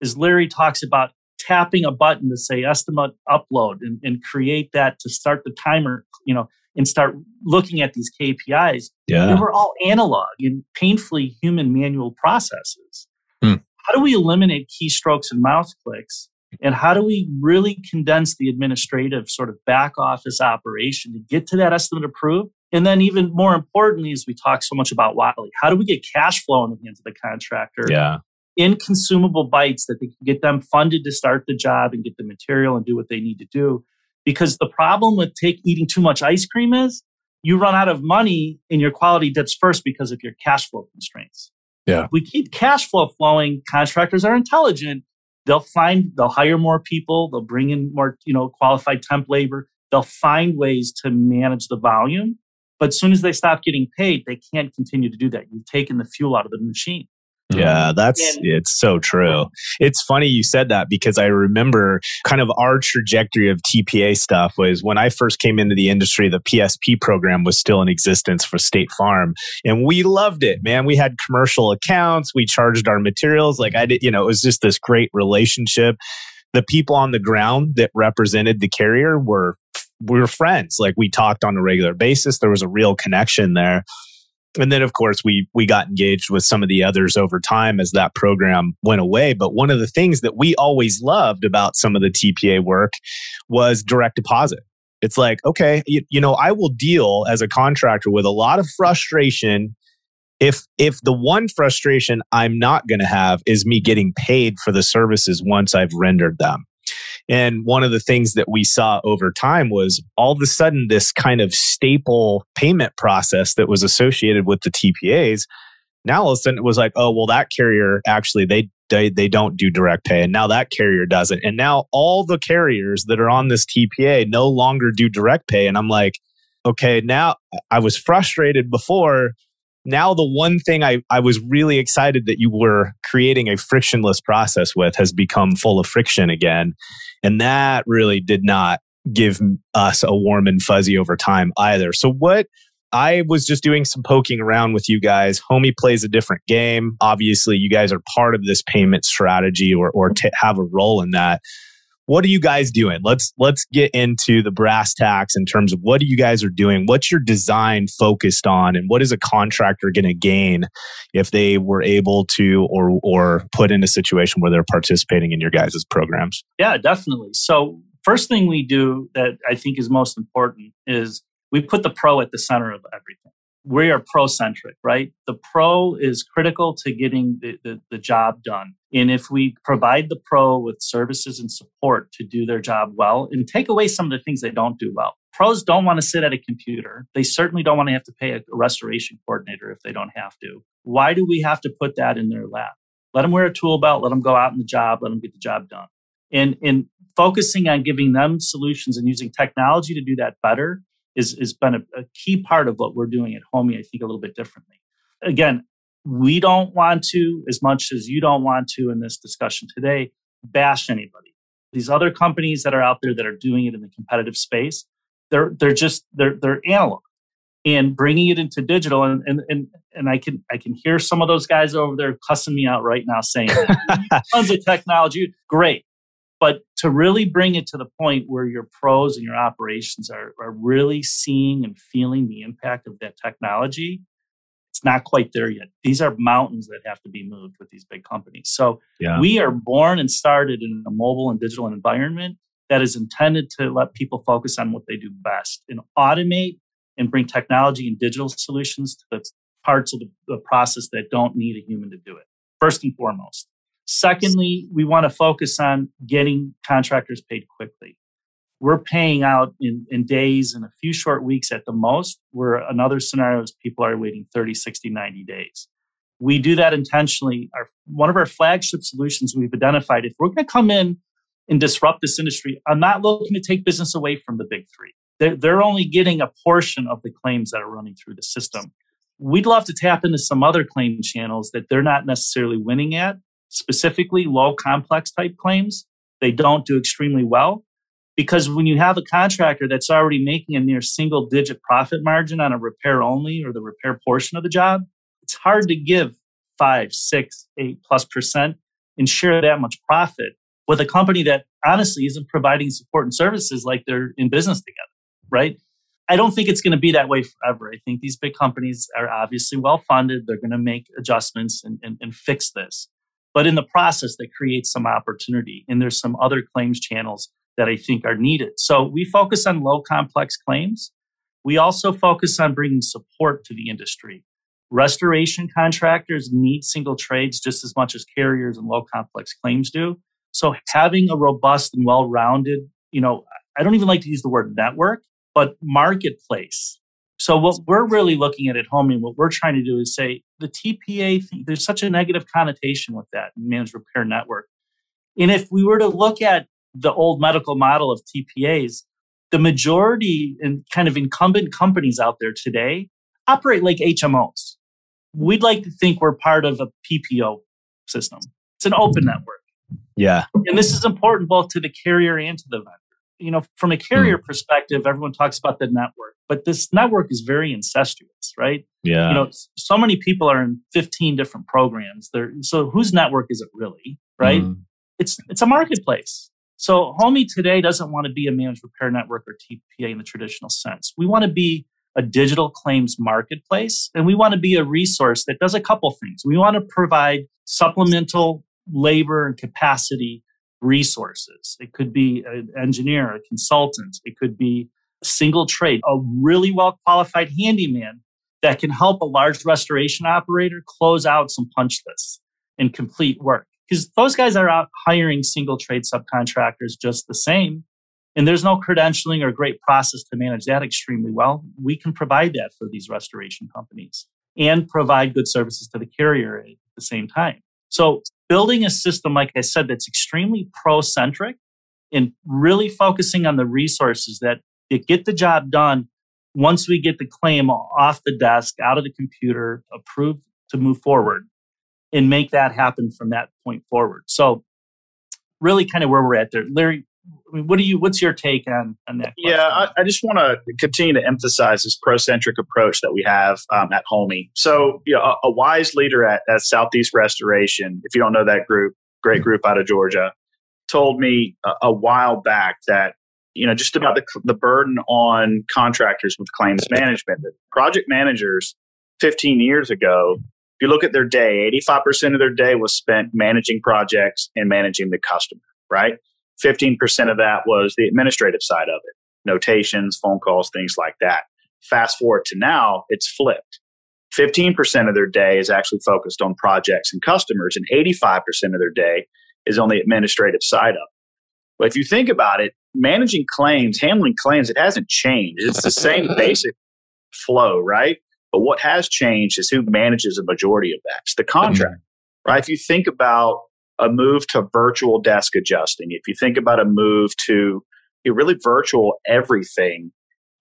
As Larry talks about tapping a button to say estimate upload and, and create that to start the timer, you know, and start looking at these KPIs, Yeah. they were all analog and painfully human manual processes. Hmm. How do we eliminate keystrokes and mouse clicks? And how do we really condense the administrative sort of back office operation to get to that estimate approved? And then, even more importantly, as we talk so much about Wiley, how do we get cash flow in the hands of the contractor Yeah. in consumable bites that they can get them funded to start the job and get the material and do what they need to do? Because the problem with take eating too much ice cream is you run out of money and your quality dips first because of your cash flow constraints. Yeah. If we keep cash flow flowing, contractors are intelligent. They'll find they'll hire more people, they'll bring in more, you know, qualified temp labor. They'll find ways to manage the volume. But as soon as they stop getting paid, they can't continue to do that. You've taken the fuel out of the machine. Yeah, um, that's And- it's so true. It's funny you said that because I remember kind of our trajectory of TPA stuff was when I first came into the industry, the PSP program was still in existence for State Farm and we loved it, man. We had commercial accounts, we charged our materials like I did, you know, it was just this great relationship. The people on the ground that represented the carrier were we were friends. Like we talked on a regular basis. There was a real connection there and then of course we we got engaged with some of the others over time as that program went away. But one of the things that we always loved about some of the TPA work was direct deposit. It's like okay you, you know I will deal as a contractor with a lot of frustration if if the one frustration I'm not going to have is me getting paid for the services once I've rendered them and one of the things that we saw over time was all of a sudden this kind of staple payment process that was associated with the TPAs. Now all of a sudden it was like, oh well, that carrier actually they they they don't do direct pay, and now that carrier doesn't, and now all the carriers that are on this TPA no longer do direct pay, and I'm like, okay, now I was frustrated before. Now the one thing I, I was really excited that you were creating a frictionless process with has become full of friction again. And that really did not give us a warm and fuzzy over time either. So, what I was just doing some poking around with you guys. Homee plays a different game. Obviously, you guys are part of this payment strategy or, or t- have a role in that. What are you guys doing? Let's let's get into the brass tacks in terms of what you guys are doing. What's your design focused on, and what is a contractor going to gain if they were able to or or put in a situation where they're participating in your guys' programs? Yeah, definitely. So, first thing we do that I think is most important is we put the pro at the center of everything. We are pro centric, right? The pro is critical to getting the, the, the, job done. And if we provide the pro with services and support to do their job well and take away some of the things they don't do well, pros don't want to sit at a computer. They certainly don't want to have to pay a restoration coordinator if they don't have to. Why do we have to put that in their lap? Let them wear a tool belt, let them go out in the job, let them get the job done. And, and focusing on giving them solutions and using technology to do that better is has been a, a key part of what we're doing at Homee. I think a little bit differently. Again, we don't want to, as much as you don't want to in this discussion today, bash anybody. These other companies that are out there that are doing it in the competitive space, they're they're just they're they're analog and bringing it into digital and and and, and I can I can hear some of those guys over there cussing me out right now saying tons of technology great but to really bring it to the point where your pros and your operations are, are really seeing and feeling the impact of that technology, it's not quite there yet. These are mountains that have to be moved with these big companies. So yeah. we are born and started in a mobile and digital environment that is intended to let people focus on what they do best and automate and bring technology and digital solutions to the parts of the, the process that don't need a human to do it, first and foremost. Secondly, we want to focus on getting contractors paid quickly. We're paying out in, in days and a few short weeks at the most, where another scenario is people are waiting 30, 60, 90 days. We do that intentionally. Our, one of our flagship solutions we've identified if we're going to come in and disrupt this industry, I'm not looking to take business away from the big three. They're, they're only getting a portion of the claims that are running through the system. We'd love to tap into some other claim channels that they're not necessarily winning at specifically low complex type claims, they don't do extremely well. Because when you have a contractor that's already making a near single digit profit margin on a repair only or the repair portion of the job, it's hard to give five, six, eight plus percent and share that much profit with a company that honestly isn't providing support and services like they're in business together, right? I don't think it's going to be that way forever. I think these big companies are obviously well funded. They're going to make adjustments and, and, and fix this. But in the process, that creates some opportunity. And there's some other claims channels that I think are needed. So we focus on low complex claims. We also focus on bringing support to the industry. Restoration contractors need single trades just as much as carriers and low complex claims do. So having a robust and well-rounded, you know, I don't even like to use the word network, but marketplace so what we're really looking at at home and what we're trying to do is say the TPA thing, there's such a negative connotation with that managed repair network. And if we were to look at the old medical model of TPAs, the majority and kind of incumbent companies out there today operate like HMOs. We'd like to think we're part of a PPO system. It's an open network. Yeah. And this is important both to the carrier and to the vendor. You know, from a carrier mm. perspective, everyone talks about the network but this network is very incestuous, right? Yeah. You know, so many people are in 15 different programs. There, so whose network is it really, right? Mm. It's it's a marketplace. So Homee today doesn't want to be a managed repair network or TPA in the traditional sense. We want to be a digital claims marketplace, and we want to be a resource that does a couple things. We want to provide supplemental labor and capacity resources. It could be an engineer, a consultant. It could be a single trade, a really well qualified handyman that can help a large restoration operator close out some punch lists and complete work. Because those guys are out hiring single trade subcontractors just the same. And there's no credentialing or great process to manage that extremely well. We can provide that for these restoration companies and provide good services to the carrier at the same time. So, building a system, like I said, that's extremely pro centric and really focusing on the resources that get the job done once we get the claim off the desk, out of the computer, approved to move forward, and make that happen from that point forward. So, really, kind of where we're at there, Larry. I mean, what do you? What's your take on on that? Question? Yeah, I, I, just want to continue to emphasize this pro-centric approach that we have um, at Homee. So, you know, a, a wise leader at, at Southeast Restoration, if you don't know that group, great group out of Georgia, told me a, a while back that you know, just about the, the burden on contractors with claims management. Project managers 15 years ago, if you look at their day, 85% of their day was spent managing projects and managing the customer, right? 15% of that was the administrative side of it, notations, phone calls, things like that. fast forward to now, it's flipped. 15% of their day is actually focused on projects and customers, and 85% of their day is on the administrative side of it. But if you think about it, managing claims, handling claims, it hasn't changed. It's the same basic flow, right? But what has changed is who manages a majority of that. It's the contract, mm-hmm. right? If you think about a move to virtual desk adjusting, if you think about a move to really virtual everything,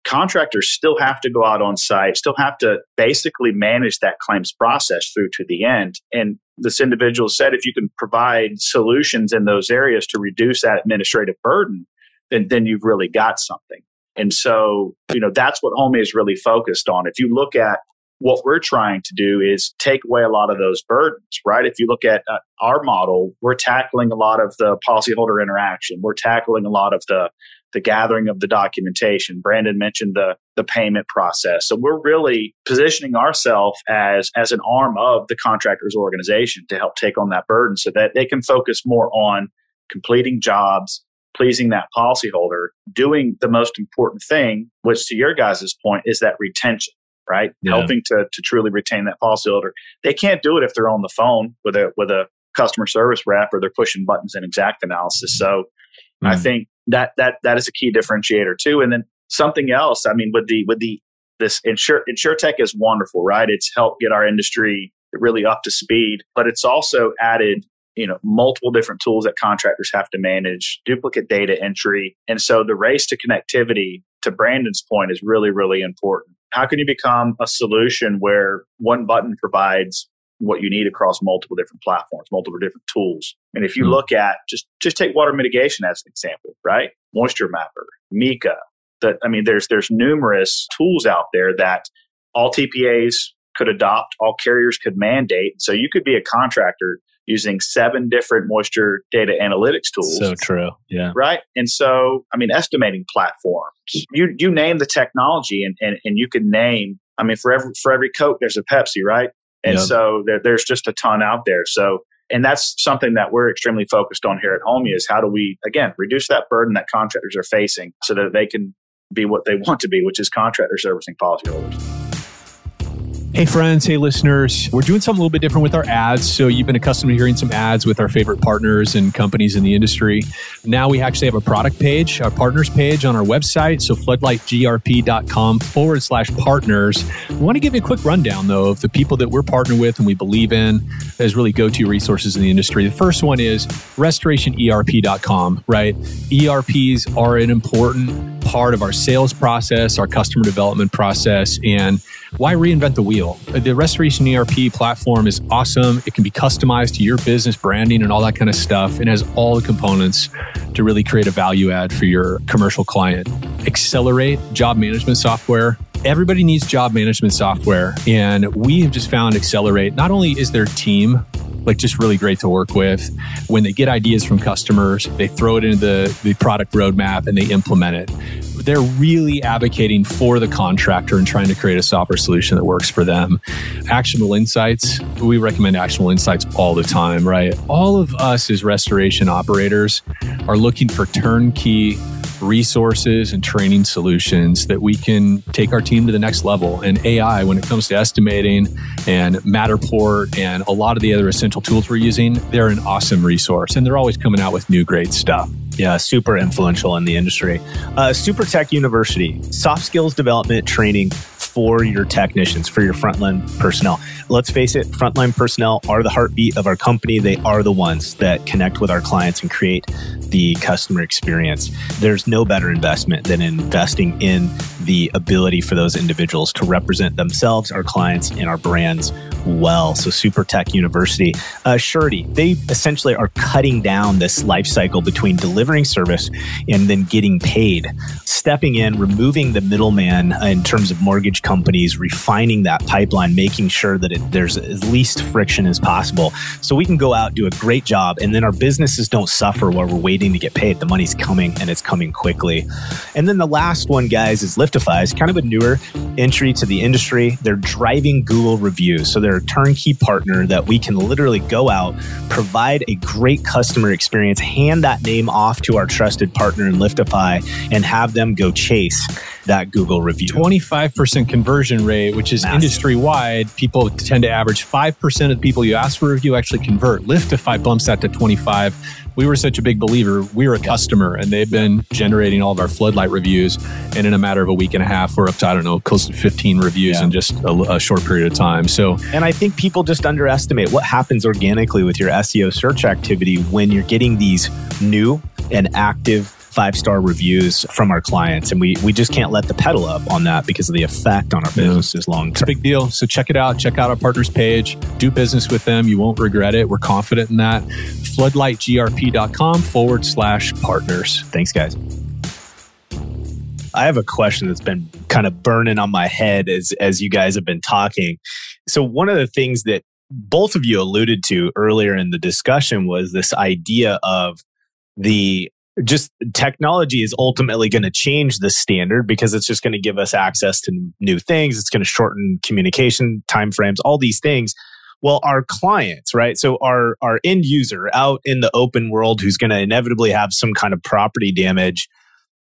contractors still have to go out on site, still have to basically manage that claims process through to the end. And this individual said if you can provide solutions in those areas to reduce that administrative burden, then, then you've really got something. And so, you know, that's what Homee is really focused on. If you look at what we're trying to do is take away a lot of those burdens, right? If you look at uh, our model, we're tackling a lot of the policyholder interaction. We're tackling a lot of the the gathering of the documentation. Brandon mentioned the the payment process. So we're really positioning ourselves as as an arm of the contractors organization to help take on that burden so that they can focus more on completing jobs, pleasing that policyholder, doing the most important thing, which to your guys' point is that retention right? Yeah. Helping to to truly retain that policyholder. They can't do it if they're on the phone with a with a customer service rep or they're pushing buttons in XactAnalysis. So mm. I think that that that is a key differentiator too. And then something else, I mean, with the with the this insure insurtech is wonderful, right? It's helped get our industry really up to speed, but it's also added you know multiple different tools that contractors have to manage duplicate data entry and so the race to connectivity to brandon's point is really really important how can you become a solution where one button provides what you need across multiple different platforms, multiple different tools? And if you mm-hmm. look at just just take water mitigation as an example, right? Moisture Mapper, Mika. That I mean, there's there's numerous tools out there that all TPAs could adopt, all carriers could mandate. So you could be a contractor using seven different moisture data analytics tools. So true. Yeah. Right. And so, I mean, estimating platforms, you, you name the technology and, and, and you can name, I mean, for every, for every Coke, there's a Pepsi, right? And yep. so there, there's just a ton out there. So, and that's something that we're extremely focused on here at Homee is how do we, again, reduce that burden that contractors are facing so that they can be what they want to be, which is contractor servicing policyholders. Hey, friends. Hey, listeners. We're doing something a little bit different with our ads. So, you've been accustomed to hearing some ads with our favorite partners and companies in the industry. Now, we actually have a product page, a partners page on our website. So, floodlightgrp.com forward slash partners. We want to give you a quick rundown, though, of the people that we're partnered with and we believe in as really go to resources in the industry. The first one is restorationerp.com, right? ERPs are an important part of our sales process, our customer development process, and why reinvent the wheel? The Restoration ERP platform is awesome. It can be customized to your business branding and all that kind of stuff and has all the components to really create a value add for your commercial client. Accelerate job management software everybody needs job management software and we have just found accelerate not only is their team like just really great to work with when they get ideas from customers they throw it into the, the product roadmap and they implement it they're really advocating for the contractor and trying to create a software solution that works for them. Actionable insights, we recommend actionable insights all the time, right? All of us as restoration operators are looking for turnkey resources and training solutions that we can take our team to the next level. And AI, when it comes to estimating and Matterport and a lot of the other essential tools we're using, they're an awesome resource and they're always coming out with new great stuff. Yeah, super influential in the industry. Uh, Super Tech University, soft skills development training for your technicians, for your frontline personnel. Let's face it, frontline personnel are the heartbeat of our company. They are the ones that connect with our clients and create the customer experience. There's no better investment than investing in the ability for those individuals to represent themselves, our clients, and our brands well. So, Super Tech University, uh, Surety, they essentially are cutting down this life cycle between delivering service and then getting paid, stepping in, removing the middleman in terms of mortgage companies, refining that pipeline, making sure that it, there's as least friction as possible. So, we can go out, do a great job, and then our businesses don't suffer while we're waiting to get paid. The money's coming and it's coming quickly. And then the last one, guys, is Liftify. It's kind of a newer entry to the industry. They're driving Google reviews. So, they're turnkey partner that we can literally go out, provide a great customer experience, hand that name off to our trusted partner in Liftify, and have them go chase that Google review. 25% conversion rate, which is industry wide. People tend to average 5% of the people you ask for a review actually convert. Liftify bumps that to 25 we were such a big believer. We are a customer, and they've been generating all of our floodlight reviews. And in a matter of a week and a half, we're up to I don't know, close to 15 reviews yeah. in just a, a short period of time. So, and I think people just underestimate what happens organically with your SEO search activity when you're getting these new and active five star reviews from our clients. And we, we just can't let the pedal up on that because of the effect on our businesses yeah. long term. It's a big deal. So check it out. Check out our partners page. Do business with them. You won't regret it. We're confident in that. Floodlightgrp.com forward slash partners. Thanks, guys. I have a question that's been kind of burning on my head as as you guys have been talking. So one of the things that both of you alluded to earlier in the discussion was this idea of the just technology is ultimately going to change the standard because it's just going to give us access to new things. It's going to shorten communication timeframes all these things. Well our clients right? So our our end user out in the open world who's going to inevitably have some kind of property damage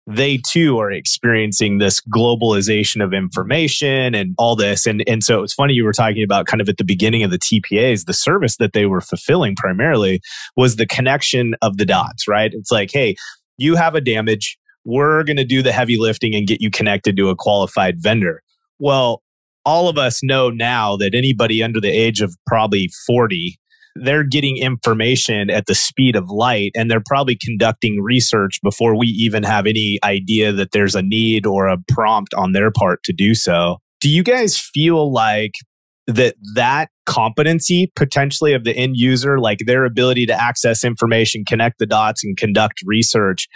they too are experiencing this globalization of information and all this. And, and so it's funny you were talking about kind of at the beginning of the TPAs, the service that they were fulfilling primarily was the connection of the dots, right? It's like, hey, you have a damage. We're going to do the heavy lifting and get you connected to a qualified vendor. Well, all of us know now that anybody under the age of probably 40 they're getting information at the speed of light and they're probably conducting research before we even have any idea that there's a need or a prompt on their part to do so. Do you guys feel like that that competency potentially of the end user like their ability to access information, connect the dots and conduct research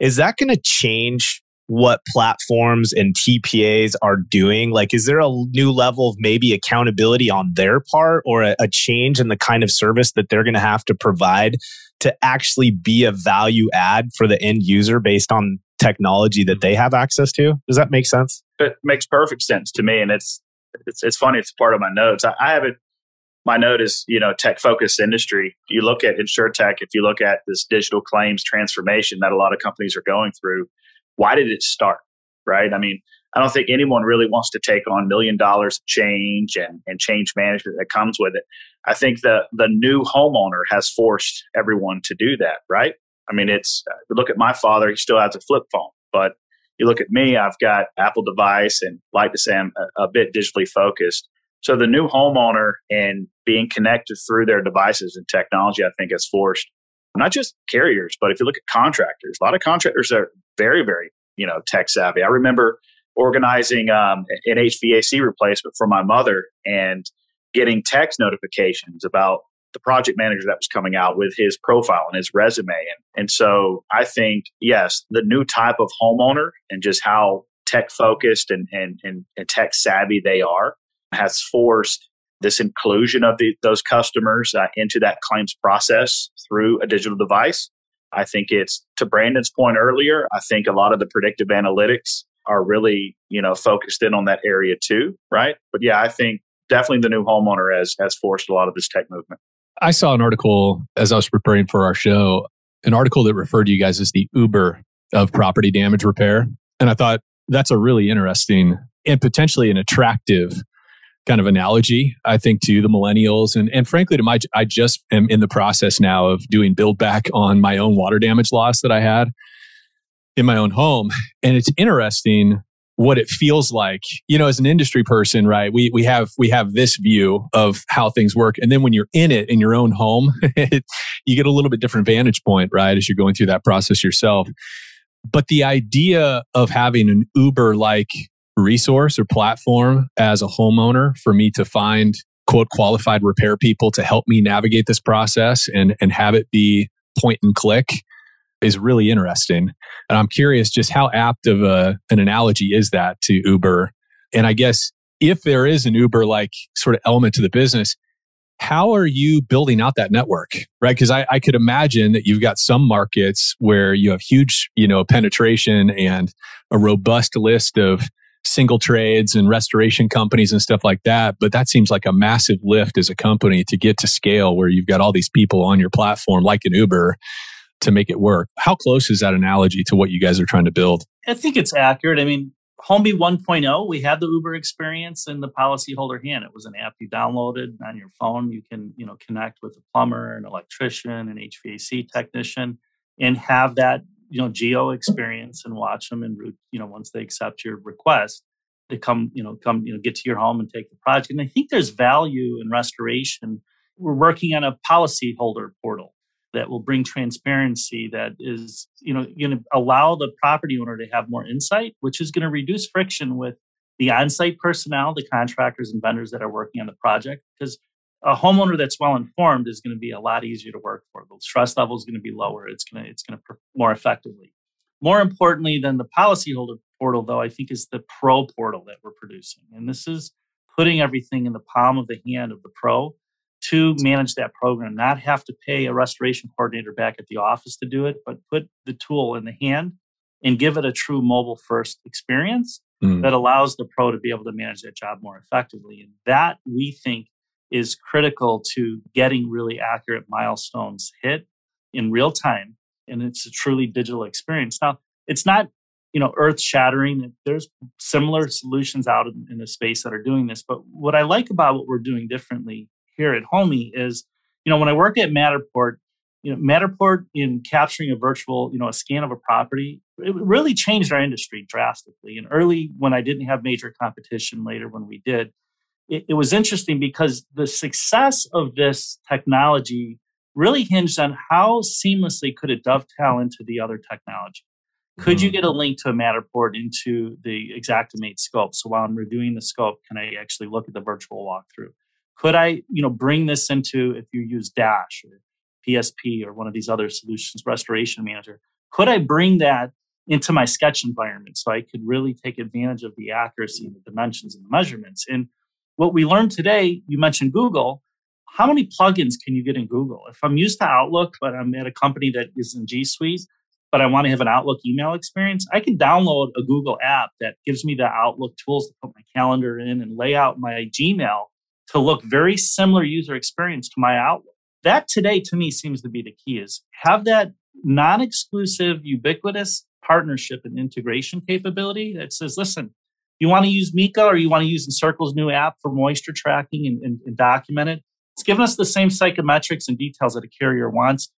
is that going to change what platforms and TPAs are doing? Like, is there a new level of maybe accountability on their part or a, a change in the kind of service that they're going to have to provide to actually be a value add for the end user based on technology that they have access to? Does that make sense? It makes perfect sense to me. And it's, it's, it's funny. It's part of my notes. I, I have it. My note is, you know, tech focused industry. You look at insurtech. if you look at this digital claims transformation that a lot of companies are going through, why did it start? Right. I mean, I don't think anyone really wants to take on million dollars change and, and change management that comes with it. I think the the new homeowner has forced everyone to do that, right? I mean, it's uh, look at my father; he still has a flip phone, but you look at me; I've got Apple device, and like to say, I'm a, a bit digitally focused. So the new homeowner and being connected through their devices and technology, I think, has forced not just carriers, but if you look at contractors, a lot of contractors are very, very, you know, tech savvy. I remember organizing um, an HVAC replacement for my mother and getting text notifications about the project manager that was coming out with his profile and his resume. And, and so I think, yes, the new type of homeowner and just how tech focused and, and, and, and tech savvy they are has forced this inclusion of the, those customers uh, into that claims process through a digital device. I think it's to Brandon's point earlier. I think a lot of the predictive analytics are really, you know, focused in on that area too, right? But yeah, I think definitely the new homeowner has has forced a lot of this tech movement. I saw an article as I was preparing for our show, an article that referred to you guys as the Uber of property damage repair. And I thought that's a really interesting and potentially an attractive kind of analogy, I think, to the millennials. And, and frankly, to my, I just am in the process now of doing build back on my own water damage loss that I had in my own home. And it's interesting what it feels like you know as an industry person right we we have we have this view of how things work and then when you're in it in your own home you get a little bit different vantage point right as you're going through that process yourself but the idea of having an uber like resource or platform as a homeowner for me to find quote qualified repair people to help me navigate this process and and have it be point and click is really interesting. And i'm curious just how apt of a, an analogy is that to uber? And i guess if there is an uber like sort of element to the business how are you building out that network right? Because I, I could imagine that you've got some markets where you have huge you know penetration and a robust list of single trades and restoration companies and stuff like that. But that seems like a massive lift as a company to get to scale where you've got all these people on your platform, like an Uber, to make it work. How close is that analogy to what you guys are trying to build? I think it's accurate. I mean, Homee 1.0, we had the Uber experience in the policyholder hand. It was an app you downloaded on your phone. You can, you know, connect with a plumber, an electrician, an HVAC technician, and have that, you know, geo experience and watch them and route, you know, once they accept your request to come, you know, come, you know, get to your home and take the project. And I think there's value in restoration. We're working on a policy holder portal that will bring transparency that is you know going to allow the property owner to have more insight which is going to reduce friction with the on-site personnel the contractors and vendors that are working on the project because a homeowner that's well informed is going to be a lot easier to work for the stress level is going to be lower it's going to it's going to more effectively more importantly than the policyholder portal though i think is the pro portal that we're producing and this is putting everything in the palm of the hand of the pro to manage that program, not have to pay a restoration coordinator back at the office to do it, but put the tool in the hand and give it a true mobile first experience mm. that allows the pro to be able to manage that job more effectively. And that we think is critical to getting really accurate milestones hit in real time. And it's a truly digital experience. Now, it's not you know earth shattering there's similar solutions out in, the space that are doing this but what i like about what we're doing differently here at Homee is, you know, when I worked at Matterport, you know, Matterport in capturing a virtual, you know, a scan of a property, it really changed our industry drastically. And early when I didn't have major competition, later when we did, it, it was interesting because the success of this technology really hinged on how seamlessly could it dovetail into the other technology. Could you mm-hmm. get a link to a Matterport into the Xactimate scope? So while I'm reviewing the scope, can I actually look at the virtual walkthrough? Could I, you know, bring this into if you use Dash or PSP or one of these other solutions, Restoration Manager? Could I bring that into my sketch environment so I could really take advantage of the accuracy and the dimensions and the measurements? And what we learned today, you mentioned Google. How many plugins can you get in Google? If I'm used to Outlook, but I'm at a company that is in G Suite, but I want to have an Outlook email experience, I can download a Google app that gives me the Outlook tools to put my calendar in and lay out my Gmail to look very similar user experience to my Outlook. That today to me seems to be the key is have that non-exclusive ubiquitous partnership and integration capability that says, listen, you want to use Mika or you want to use Encircle's new app for moisture tracking and, and, and document it. It's given us the same psychrometrics and details that a carrier wants.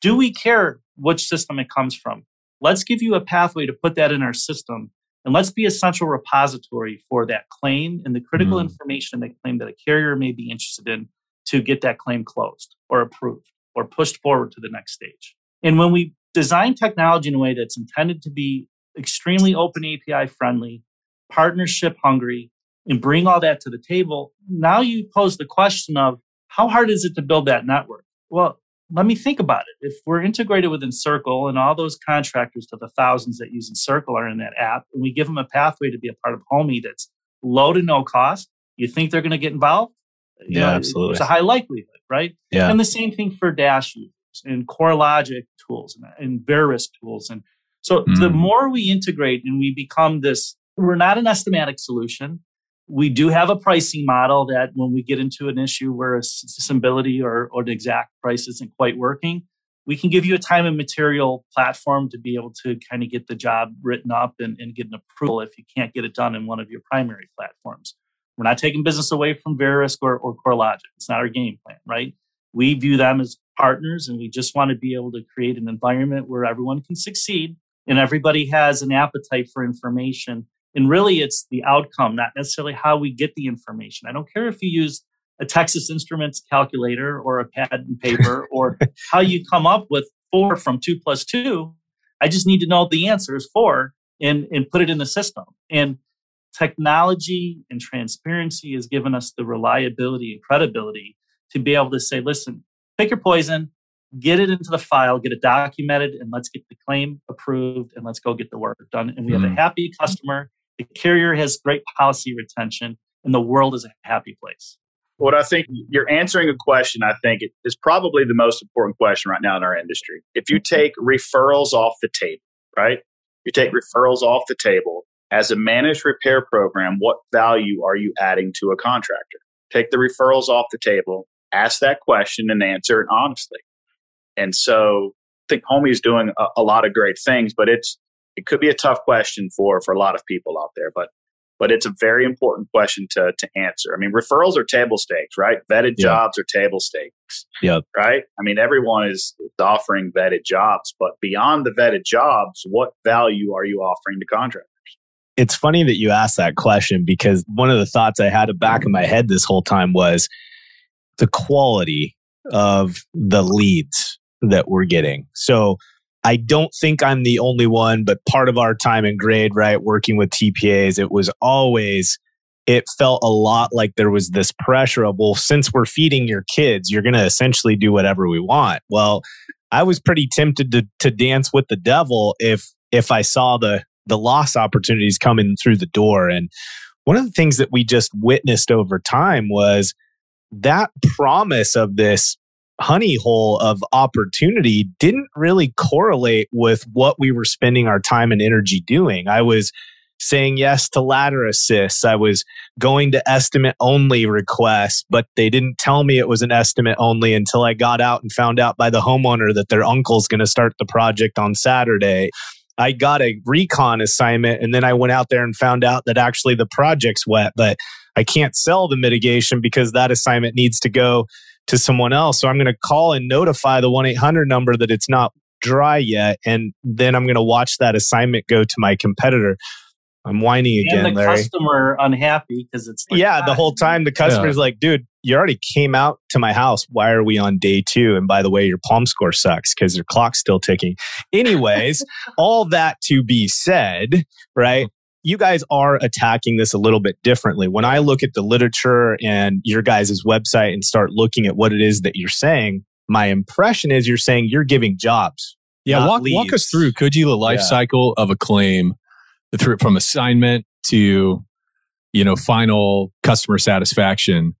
Do we care which system it comes from? Let's give you a pathway to put that in our system and let's be a central repository for that claim and the critical mm. information in that claim that a carrier may be interested in to get that claim closed or approved or pushed forward to the next stage. And when we design technology in a way that's intended to be extremely open API friendly, partnership hungry, and bring all that to the table, now you pose the question of how hard is it to build that network? Well, let me think about it. If we're integrated with Encircle and all those contractors to the thousands that use Encircle are in that app, and we give them a pathway to be a part of Homee that's low to no cost, you think they're going to get involved? You yeah, know, absolutely. It's a high likelihood, right? Yeah. And the same thing for Dash users and CoreLogic tools and, and Verisk tools. And so mm. the more we integrate and we become this, we're not an estimatic solution we do have a pricing model that when we get into an issue where a stability or, or the exact price isn't quite working, we can give you a time and material platform to be able to kind of get the job written up and, and get an approval if you can't get it done in one of your primary platforms. We're not taking business away from Verisk or, or CoreLogic. It's not our game plan, right? We view them as partners and we just want to be able to create an environment where everyone can succeed and everybody has an appetite for information and really, it's the outcome, not necessarily how we get the information. I don't care if you use a Texas Instruments calculator or a pad and paper or how you come up with four from two plus two. I just need to know the answer is four and, and put it in the system. And technology and transparency has given us the reliability and credibility to be able to say, listen, pick your poison, get it into the file, get it documented, and let's get the claim approved and let's go get the work done. And we have a mm. happy customer the carrier has great policy retention, and the world is a happy place. What I think you're answering a question, I think is probably the most important question right now in our industry. If you mm-hmm. take referrals off the table, right? You take referrals off the table as a managed repair program, what value are you adding to a contractor? Take the referrals off the table, ask that question and answer it honestly. And so I think Homee is doing a, a lot of great things, but it's it could be a tough question for for a lot of people out there, but but it's a very important question to to answer. I mean, referrals are table stakes, right? Vetted yeah. jobs are table stakes. Yep. Right? I mean, everyone is offering vetted jobs, but beyond the vetted jobs, what value are you offering to contractors? It's funny that you asked that question because one of the thoughts I had back in my head this whole time was the quality of the leads that we're getting. So I don't think I'm the only one, but part of our time in grade, right, working with TPAs, it was always, it felt a lot like there was this pressure of, well, since we're feeding your kids, you're going to essentially do whatever we want. Well, I was pretty tempted to, to dance with the devil if, if I saw the, the loss opportunities coming through the door. And one of the things that we just witnessed over time was that promise of this honey hole of opportunity didn't really correlate with what we were spending our time and energy doing. I was saying yes to ladder assists. I was going to estimate only requests, but they didn't tell me it was an estimate only until I got out and found out by the homeowner that their uncle's going to start the project on Saturday. I got a recon assignment and then I went out there and found out that actually the project's wet, but I can't sell the mitigation because that assignment needs to go to someone else. So I'm going to call and notify the 1 800 number that it's not dry yet. And then I'm going to watch that assignment go to my competitor. I'm whining again, and the Larry. customer unhappy because it's like, yeah. The whole time the customer's yeah. like, "Dude, you already came out to my house. Why are we on day two? And by the way, your palm score sucks because your clock's still ticking." Anyways, all that to be said, right? You guys are attacking this a little bit differently. When I look at the literature and your guys' website and start looking at what it is that you're saying, my impression is you're saying you're giving jobs. Yeah, walk, walk us through. Could you the life yeah. cycle of a claim through from assignment to you know final customer satisfaction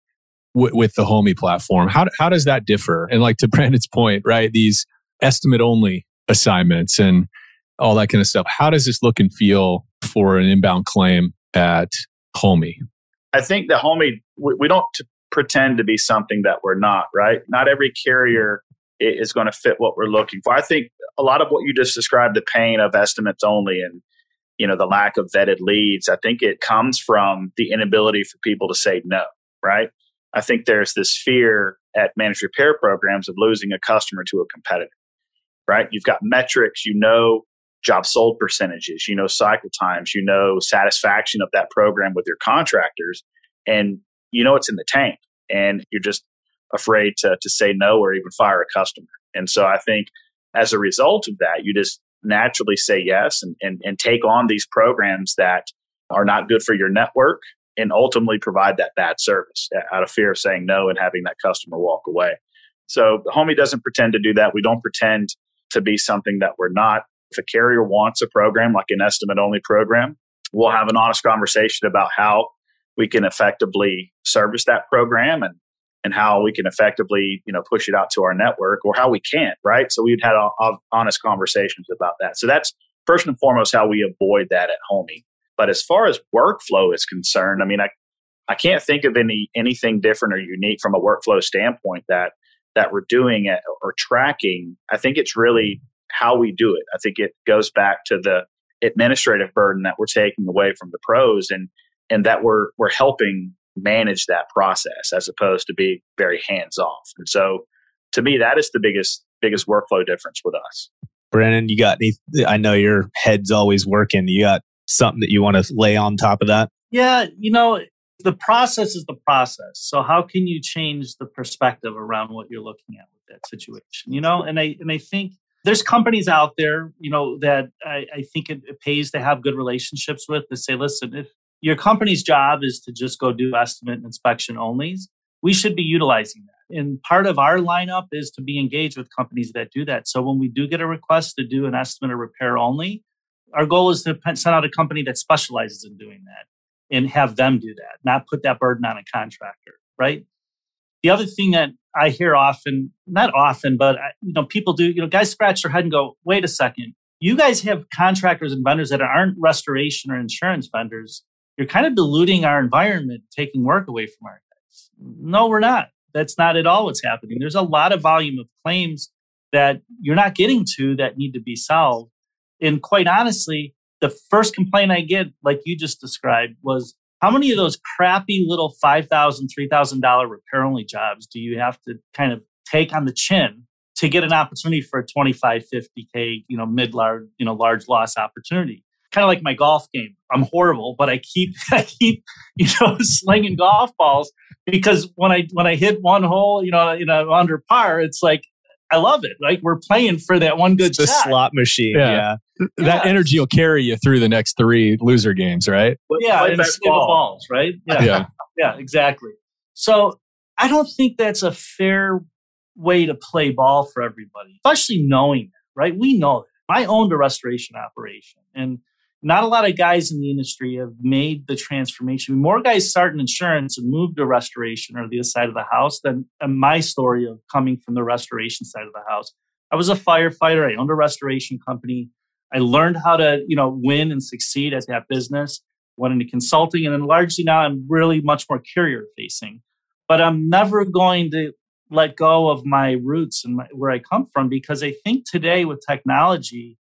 w- with the Homee platform? How how does that differ? And like to Brandon's point, right? These estimate only assignments and all that kind of stuff. How does this look and feel for an inbound claim at Homee? I think the Homee, we, we don't t- pretend to be something that we're not, right? Not every carrier is going to fit what we're looking for. I think a lot of what you just described, the pain of estimates only and you know the lack of vetted leads, I think it comes from the inability for people to say no, right? I think there's this fear at managed repair programs of losing a customer to a competitor, right? You've got metrics, you know job sold percentages, you know, cycle times, you know, satisfaction of that program with your contractors, and you know it's in the tank, and you're just afraid to to say no or even fire a customer. And so I think as a result of that, you just naturally say yes and, and, and take on these programs that are not good for your network and ultimately provide that bad service uh, out of fear of saying no and having that customer walk away. So Homee doesn't pretend to do that. We don't pretend to be something that we're not. If a carrier wants a program like an estimate only program, we'll have an honest conversation about how we can effectively service that program and and how we can effectively you know push it out to our network or how we can't right? So we've had a, a honest conversations about that. So that's first and foremost how we avoid that at Homee. But as far as workflow is concerned i mean i i can't think of any anything different or unique from a workflow standpoint that that we're doing it or tracking. I think it's really how we do it. I think it goes back to the administrative burden that we're taking away from the pros and and that we're we're helping manage that process as opposed to be very hands off. And so to me that is the biggest biggest workflow difference with us. Brandon, you got any I know your head's always working. You got something that you want to lay on top of that? Yeah, you know, the process is the process. So how can you change the perspective around what you're looking at with that situation? You know, and I and I think there's companies out there, you know, that I, I think it, it, pays to have good relationships with to say, listen, if your company's job is to just go do estimate and inspection onlys, we should be utilizing that. And part of our lineup is to be engaged with companies that do that. So when we do get a request to do an estimate or repair only, our goal is to send out a company that specializes in doing that and have them do that, not put that burden on a contractor, right? The other thing that I hear often, not often, but uh, you know, people do, you know, guys scratch their head and go, wait a second, you guys have contractors and vendors that aren't restoration or insurance vendors. You're kind of diluting our environment, taking work away from our guys. No, we're not. That's not at all what's happening. There's a lot of volume of claims that you're not getting to that need to be solved. And quite honestly, the first complaint I get, like you just described, was how many of those crappy little $5,000, $3,000 repair only jobs do you have to kind of take on the chin to get an opportunity for a 25, 50K, you know, mid large, you know, large loss opportunity? Kind of like my golf game. I'm horrible, but I keep, I keep, you know, slinging golf balls because when I, when I hit one hole, you know, you know, under par, it's like, I love it. Like we're playing for that one good it's the shot. slot machine. Yeah. Yeah. That Yeah. energy will carry you through the next three loser games, right? yeah, Play and a best sleeve of ball. balls, right? Yeah. Yeah. yeah, exactly. So I don't think that's a fair way to play ball for everybody, especially knowing that, right? We know that. I owned a restoration operation, and not a lot of guys in the industry have made the transformation. More guys start in insurance and move to restoration or the other side of the house than my story of coming from the restoration side of the house. I was a firefighter. I owned a restoration company. I learned how to, you know, win and succeed at that business. Went into consulting, and then largely now I'm really much more carrier facing. But I'm never going to let go of my roots and my, where I come from because I think today with technology,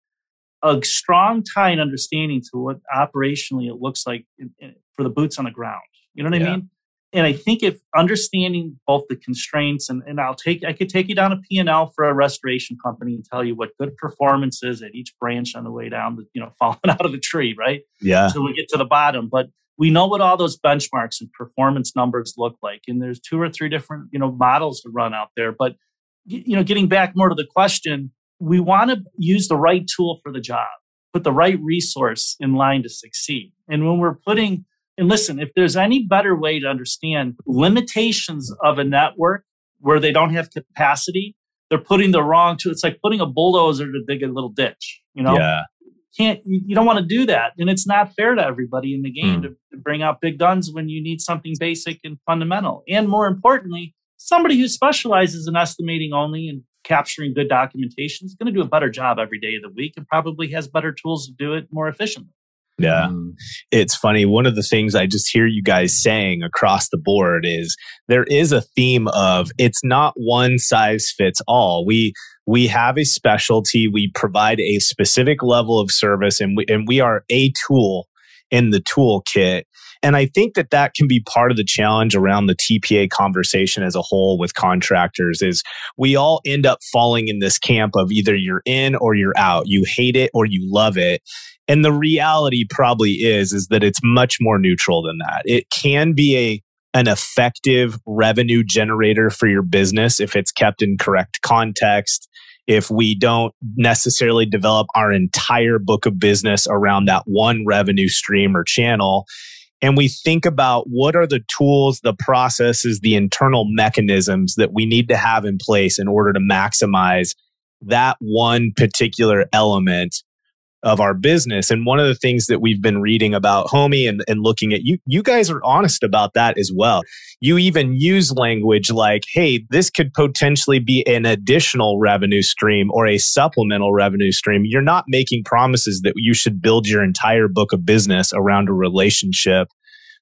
a strong tie and understanding to what operationally it looks like in, in, for the boots on the ground. You know what I mean? And I think if understanding both the constraints and, and I'll take I could take you down a P&L for a restoration company and tell you what good performance is at each branch on the way down, the, you know, falling out of the tree, right? Yeah. until we get to the bottom. But we know what all those benchmarks and performance numbers look like, and there's two or three different you know models to run out there. But you know, getting back more to the question, we want to use the right tool for the job, put the right resource in line to succeed. And when we're putting and listen, if there's any better way to understand limitations of a network where they don't have capacity, they're putting the wrong tool. It's like putting a bulldozer to dig a little ditch. You know, Yeah. can't you, don't want to do that and it's not fair to everybody in the game Hmm. to, to bring out big guns when you need something basic and fundamental and more importantly somebody who specializes in estimating only and capturing good documentation is going to do a better job every day of the week and probably has better tools to do it more efficiently Yeah. Mm. it's funny. One of the things I just hear you guys saying across the board is there is a theme of it's not one size fits all. We we have a specialty. We provide a specific level of service, and we and we are a tool in the toolkit. And I think that that can be part of the challenge around the TPA conversation as a whole with contractors is we all end up falling in this camp of either you're in or you're out. You hate it or you love it. And the reality probably is is that it's much more neutral than that. It can be a an effective revenue generator for your business if it's kept in correct context. If we don't necessarily develop our entire book of business around that one revenue stream or channel, and we think about what are the tools, the processes, the internal mechanisms that we need to have in place in order to maximize that one particular element of our business. And one of the things that we've been reading about Homee and, and looking at you, you guys are honest about that as well. You even use language like, hey, this could potentially be an additional revenue stream or a supplemental revenue stream. You're not making promises that you should build your entire book of business around a relationship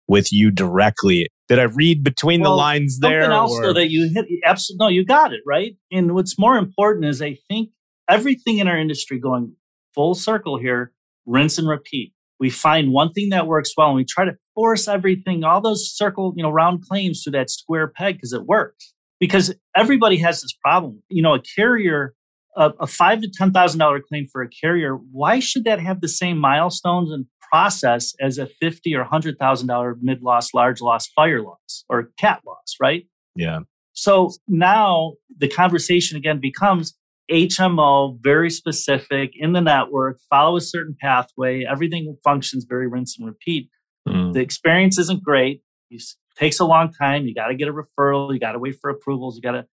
with you directly. Did I read between the Well, lines there? Something else or- though that you hit absolutely no, you got it right. And what's more important is I think everything in our industry going full circle here, rinse and repeat. We find one thing that works well and we try to force everything, all those circle, you know, round claims to that square peg because it works. Because everybody has this problem. You know, a carrier, a, a five to ten thousand dollar claim for a carrier, why should that have the same milestones and process as a fifty or hundred thousand dollar mid loss, large loss, fire loss, or cat loss, right? yeah. So now the conversation again becomes HMO, very specific in the network, follow a certain pathway, everything functions very rinse and repeat. Mm. The experience isn't great. It takes a long time. You got to get a referral. You got to wait for approvals. You got to,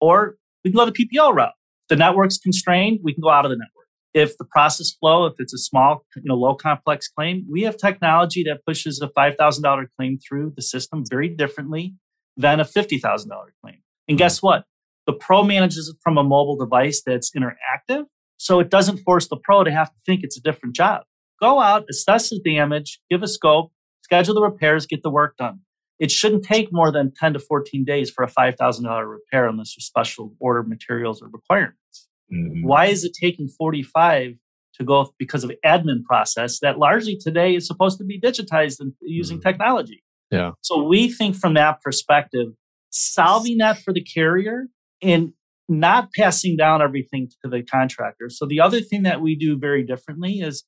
or we can go the PPO route. The network's constrained. We can go out of the network. If the process flow, if it's a small, you know, low complex claim, we have technology that pushes a five thousand dollar claim through the system very differently than a fifty thousand dollar claim. And guess what? The pro manages it from a mobile device that's interactive, so it doesn't force the pro to have to think it's a different job. Go out, assess the damage, give a scope, schedule the repairs, get the work done. It shouldn't take more than 10 to 14 days for a $5,000 repair unless there's special order materials or requirements. Mhm. Why is it taking 45 to go because of admin process that largely today is supposed to be digitized and using mm-hmm. technology. Yeah. So we think from that perspective, solving that for the carrier and not passing down everything to the contractor. So the other thing that we do very differently is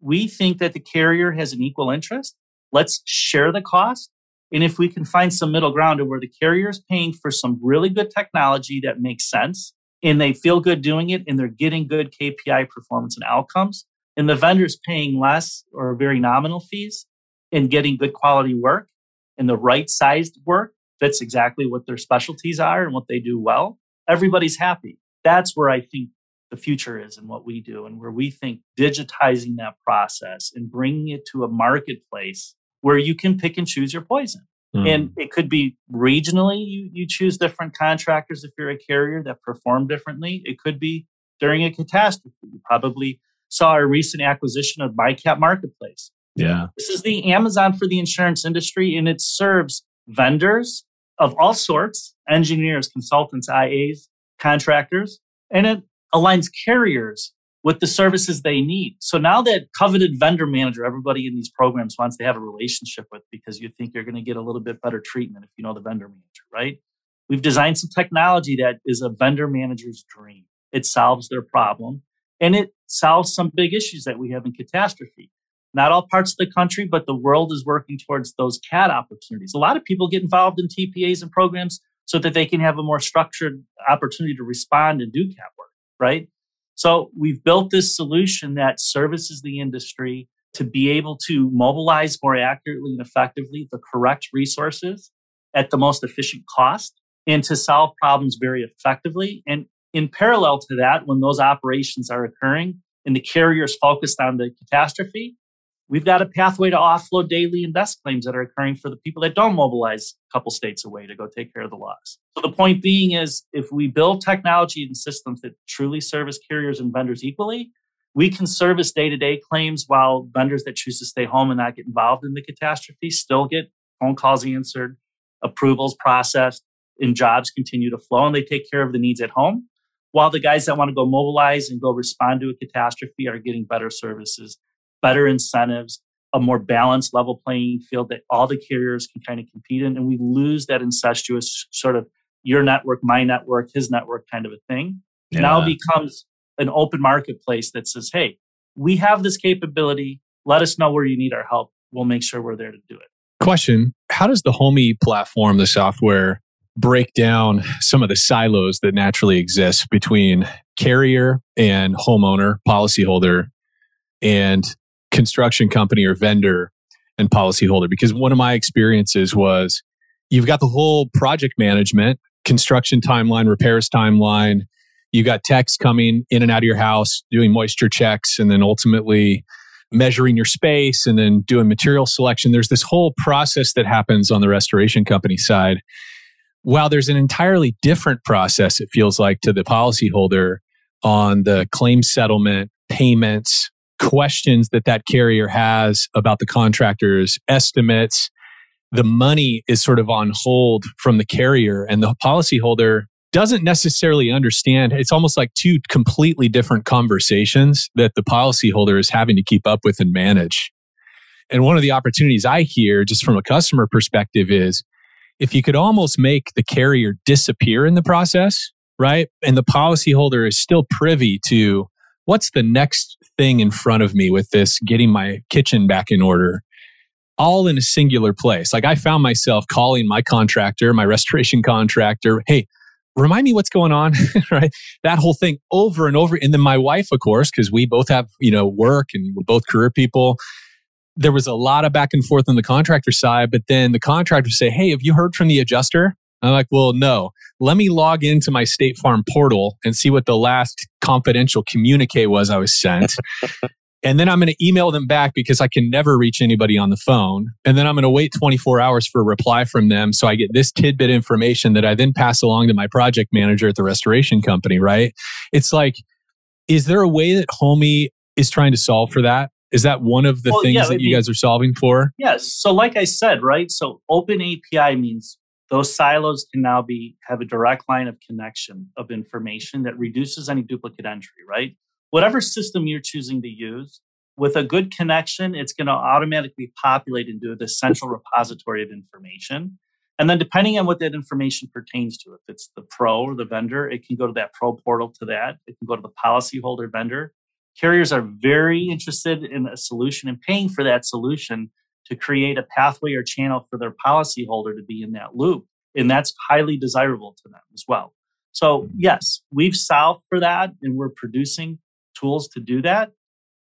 we think that the carrier has an equal interest. Let's share the cost. And if we can find some middle ground where the carrier is paying for some really good technology that makes sense and they feel good doing it and they're getting good KPI performance and outcomes, and the vendor's paying less or very nominal fees and getting good quality work and the right sized work fits exactly what their specialties are and what they do well, everybody's happy. That's where I think the future is and what we do, and where we think digitizing that process and bringing it to a marketplace where you can pick and choose your poison. Mm. And it could be regionally, you, you choose different contractors if you're a carrier that perform differently. It could be during a catastrophe. You probably saw a recent acquisition of MyCap Marketplace. Yeah. This is the Amazon for the insurance industry, and it serves vendors of all sorts engineers, consultants, IAs, contractors, and it aligns carriers with the services they need. So now that coveted vendor manager, everybody in these programs wants to have a relationship with because you think you're going to get a little bit better treatment if you know the vendor manager, right? We've designed some technology that is a vendor manager's dream. It solves their problem and it solves some big issues that we have in catastrophe. Not all parts of the country, but the world is working towards those CAT opportunities. A lot of people get involved in TPAs and programs so that they can have a more structured opportunity to respond and do CAT work, right? So we've built this solution that services the industry to be able to mobilize more accurately and effectively the correct resources at the most efficient cost and to solve problems very effectively. And in parallel to that, when those operations are occurring and the carrier is focused on the catastrophe, We've got a pathway to offload daily and desk claims that are occurring for the people that don't mobilize a couple states away to go take care of the loss. So the point being is if we build technology and systems that truly service carriers and vendors equally, we can service day-to-day claims while vendors that choose to stay home and not get involved in the catastrophe still get phone calls answered, approvals processed, and jobs continue to flow and they take care of the needs at home. While the guys that want to go mobilize and go respond to a catastrophe are getting better services better incentives, a more balanced level playing field that all the carriers can kind of compete in. And we lose that incestuous sort of your network, my network, his network kind of a thing. Yeah. Now becomes an open marketplace that says, hey, we have this capability. Let us know where you need our help. We'll make sure we're there to do it. Question How does the Homee platform, the software, break down some of the silos that naturally exist between carrier and homeowner, policyholder, and construction company or vendor and policyholder because one of my experiences was you've got the whole project management construction timeline repairs timeline. You got techs coming in and out of your house doing moisture checks and then ultimately measuring your space and then doing material selection. There's this whole process that happens on the restoration company side. While there's an entirely different process it feels like to the policyholder on the claim settlement payments questions that that carrier has about the contractor's estimates. The money is sort of on hold from the carrier, and the policyholder doesn't necessarily understand. It's almost like two completely different conversations that the policyholder is having to keep up with and manage. And one of the opportunities I hear just from a customer perspective is if you could almost make the carrier disappear in the process, right? And the policyholder is still privy to what's the next thing in front of me with this getting my kitchen back in order all in a singular place. Like i found myself calling my contractor my restoration contractor hey remind me what's going on right? That whole thing over and over. And then my wife of course because we both have you know work and we're both career people. There was a lot of back and forth on the contractor side but then the contractor say hey have you heard from the adjuster I'm like, well, no. Let me log into my State Farm portal and see what the last confidential communique was I was sent. and then I'm going to email them back because I can never reach anybody on the phone. And then I'm going to wait 24 hours for a reply from them. So I get this tidbit information that I then pass along to my project manager at the restoration company, right? It's like, is there a way that Homee is trying to solve for that? Is that one of the well, things yeah, that you guys are solving for? Yes. So, like I said, right? So, open API means those silos can now be have a direct line of connection of information that reduces any duplicate entry, right? whatever system you're choosing to use, with a good connection, it's going to automatically populate into the central repository of information. And then, depending on what that information pertains to, if it's the pro or the vendor, it can go to that pro portal to that. It can go to the policyholder vendor. Carriers are very interested in a solution and paying for that solution to create a pathway or channel for their policyholder to be in that loop. And that's highly desirable to them as well. So, yes, we've solved for that and we're producing tools to do that.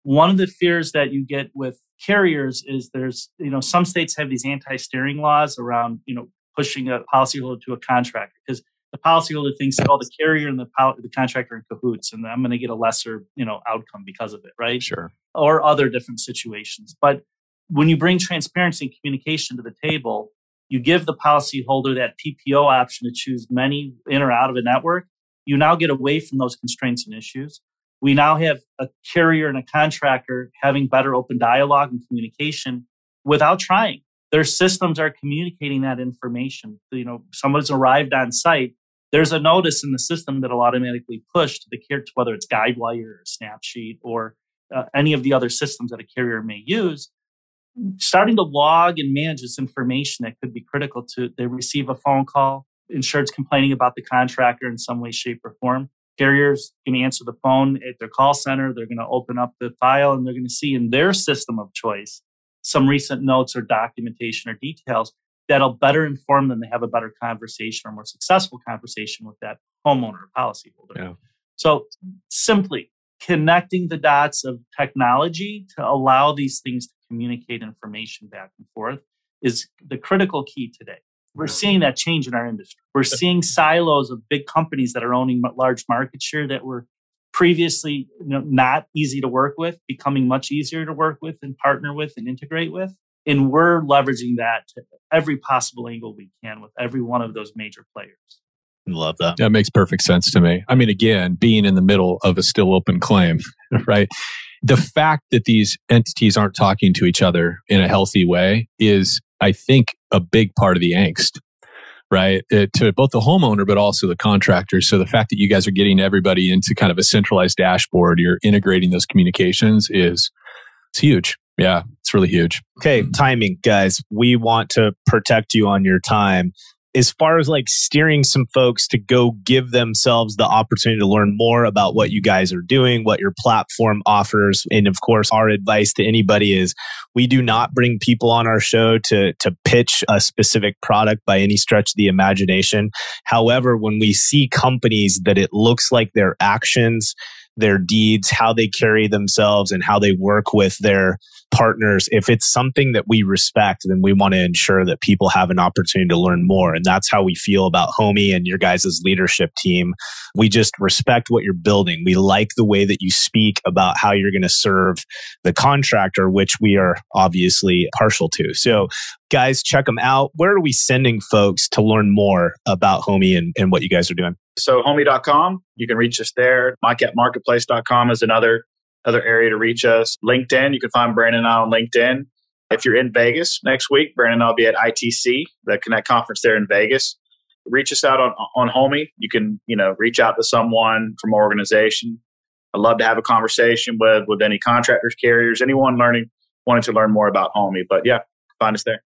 One of the fears that you get with carriers is there's, you know, some states have these anti-steering laws around, you know, pushing a policyholder to a contractor because the policyholder thinks that all the carrier and the, the contractor are in cahoots and I'm going to get a lesser, you know, outcome because of it, right? Sure. Or other different situations. But when you bring transparency and communication to the table, you give the policyholder that PPO option to choose many in or out of a network. You now get away from those constraints and issues. We now have a carrier and a contractor having better open dialogue and communication without trying. Their systems are communicating that information. You know, someone's arrived on site. There's a notice in the system that'll automatically push to the carrier, whether it's Guidewire or Snapsheet or uh, any of the other systems that a carrier may use. Starting to log and manage this information that could be critical to they receive a phone call, insurance complaining about the contractor in some way, shape, or form carriers can answer the phone at their call center. They're going to open up the file and they're going to see in their system of choice some recent notes or documentation or details that'll better inform them to have a better conversation or more successful conversation with that homeowner or policyholder. Yeah. So simply connecting the dots of technology to allow these things to communicate information back and forth is the critical key today. We're seeing that change in our industry. We're seeing silos of big companies that are owning large market share that were previously you know, not easy to work with, becoming much easier to work with and partner with and integrate with. And we're leveraging that to every possible angle we can with every one of those major players. Love that. That makes perfect sense to me. I mean, again, being in the middle of a still open claim, right? The fact that these entities aren't talking to each other in a healthy way is I think, a big part of the angst, right? It, uh, to both the homeowner, but also the contractor. So the fact that you guys are getting everybody into kind of a centralized dashboard, you're integrating those communications is it's huge. Yeah, it's really huge. Okay, timing, guys. We want to protect you on your time as far as like steering some folks to go give themselves the opportunity to learn more about what you guys are doing, what your platform offers. And of course, our advice to anybody is we do not bring people on our show to, to pitch a specific product by any stretch of the imagination. However, when we see companies that it looks like their actions, their deeds, how they carry themselves, and how they work with their partners, if it's something that we respect, then we want to ensure that people have an opportunity to learn more. And that's how we feel about Homee and your guys' leadership team. We just respect what you're building. We like the way that you speak about how you're going to serve the contractor, which we are obviously partial to. So, guys, check them out. Where are we sending folks to learn more about Homee and, and what you guys are doing? So, homee.com, you can reach us there. MyCapMarketplace.com is another other area to reach us. LinkedIn, you can find Brandon and I on LinkedIn. If you're in Vegas next week, Brandon and I'll be at ITC, the Connect conference there in Vegas. Reach us out on on Homee. You can you know reach out to someone from our organization. I'd love to have a conversation with with any contractors, carriers, anyone learning wanting to learn more about Homee. But yeah, find us there.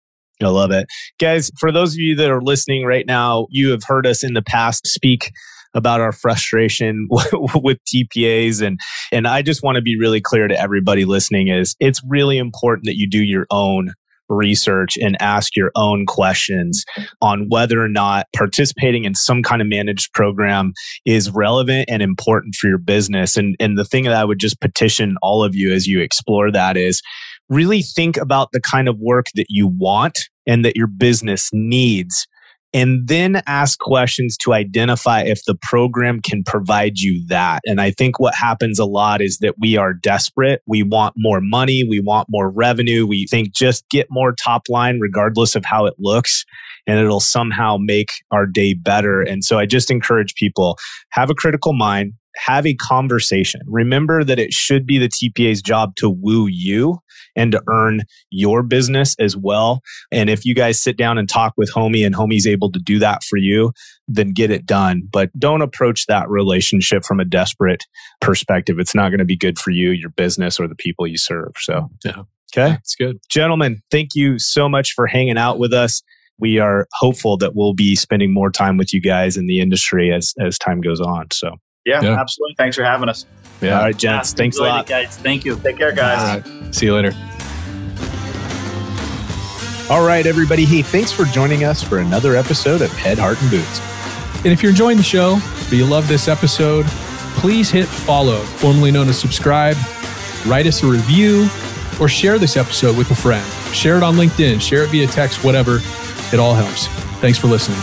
I love it. Guys, for those of you that are listening right now, you have heard us in the past speak about our frustration with TPAs and and I just want to be really clear to everybody listening is it's really important that you do your own research and ask your own questions on whether or not participating in some kind of managed program is relevant and important for your business. And, and the thing that I would just petition all of you as you explore that is really think about the kind of work that you want and that your business needs and then ask questions to identify if the program can provide you that. And I think what happens a lot is that we are desperate. We want more money. We want more revenue. We think just get more top line, regardless of how it looks, and it'll somehow make our day better. And so I just encourage people have a critical mind, have a conversation. Remember that it should be the TPA's job to woo you and to earn your business as well. And if you guys sit down and talk with Homee and Homee's able to do that for you, then get it done. But don't approach that relationship from a desperate perspective. It's not going to be good for you, your business, or the people you serve. So, Yeah. Okay. That's good. Gentlemen, thank you so much for hanging out with us. We are hopeful that we'll be spending more time with you guys in the industry as as time goes on. So, Yeah, Yeah. absolutely. Thanks for having us. Yeah. all right, gents, Yeah, thanks a enjoyed lot. guys. Thank you. Take care, guys. All right. See you later. All right, everybody. Hey, thanks for joining us for another episode of Head, Heart, and Boots. And if you're enjoying the show, but you love this episode, please hit follow, formerly known as subscribe, write us a review, or share this episode with a friend. Share it on LinkedIn, share it via text, whatever. It all helps. Thanks for listening.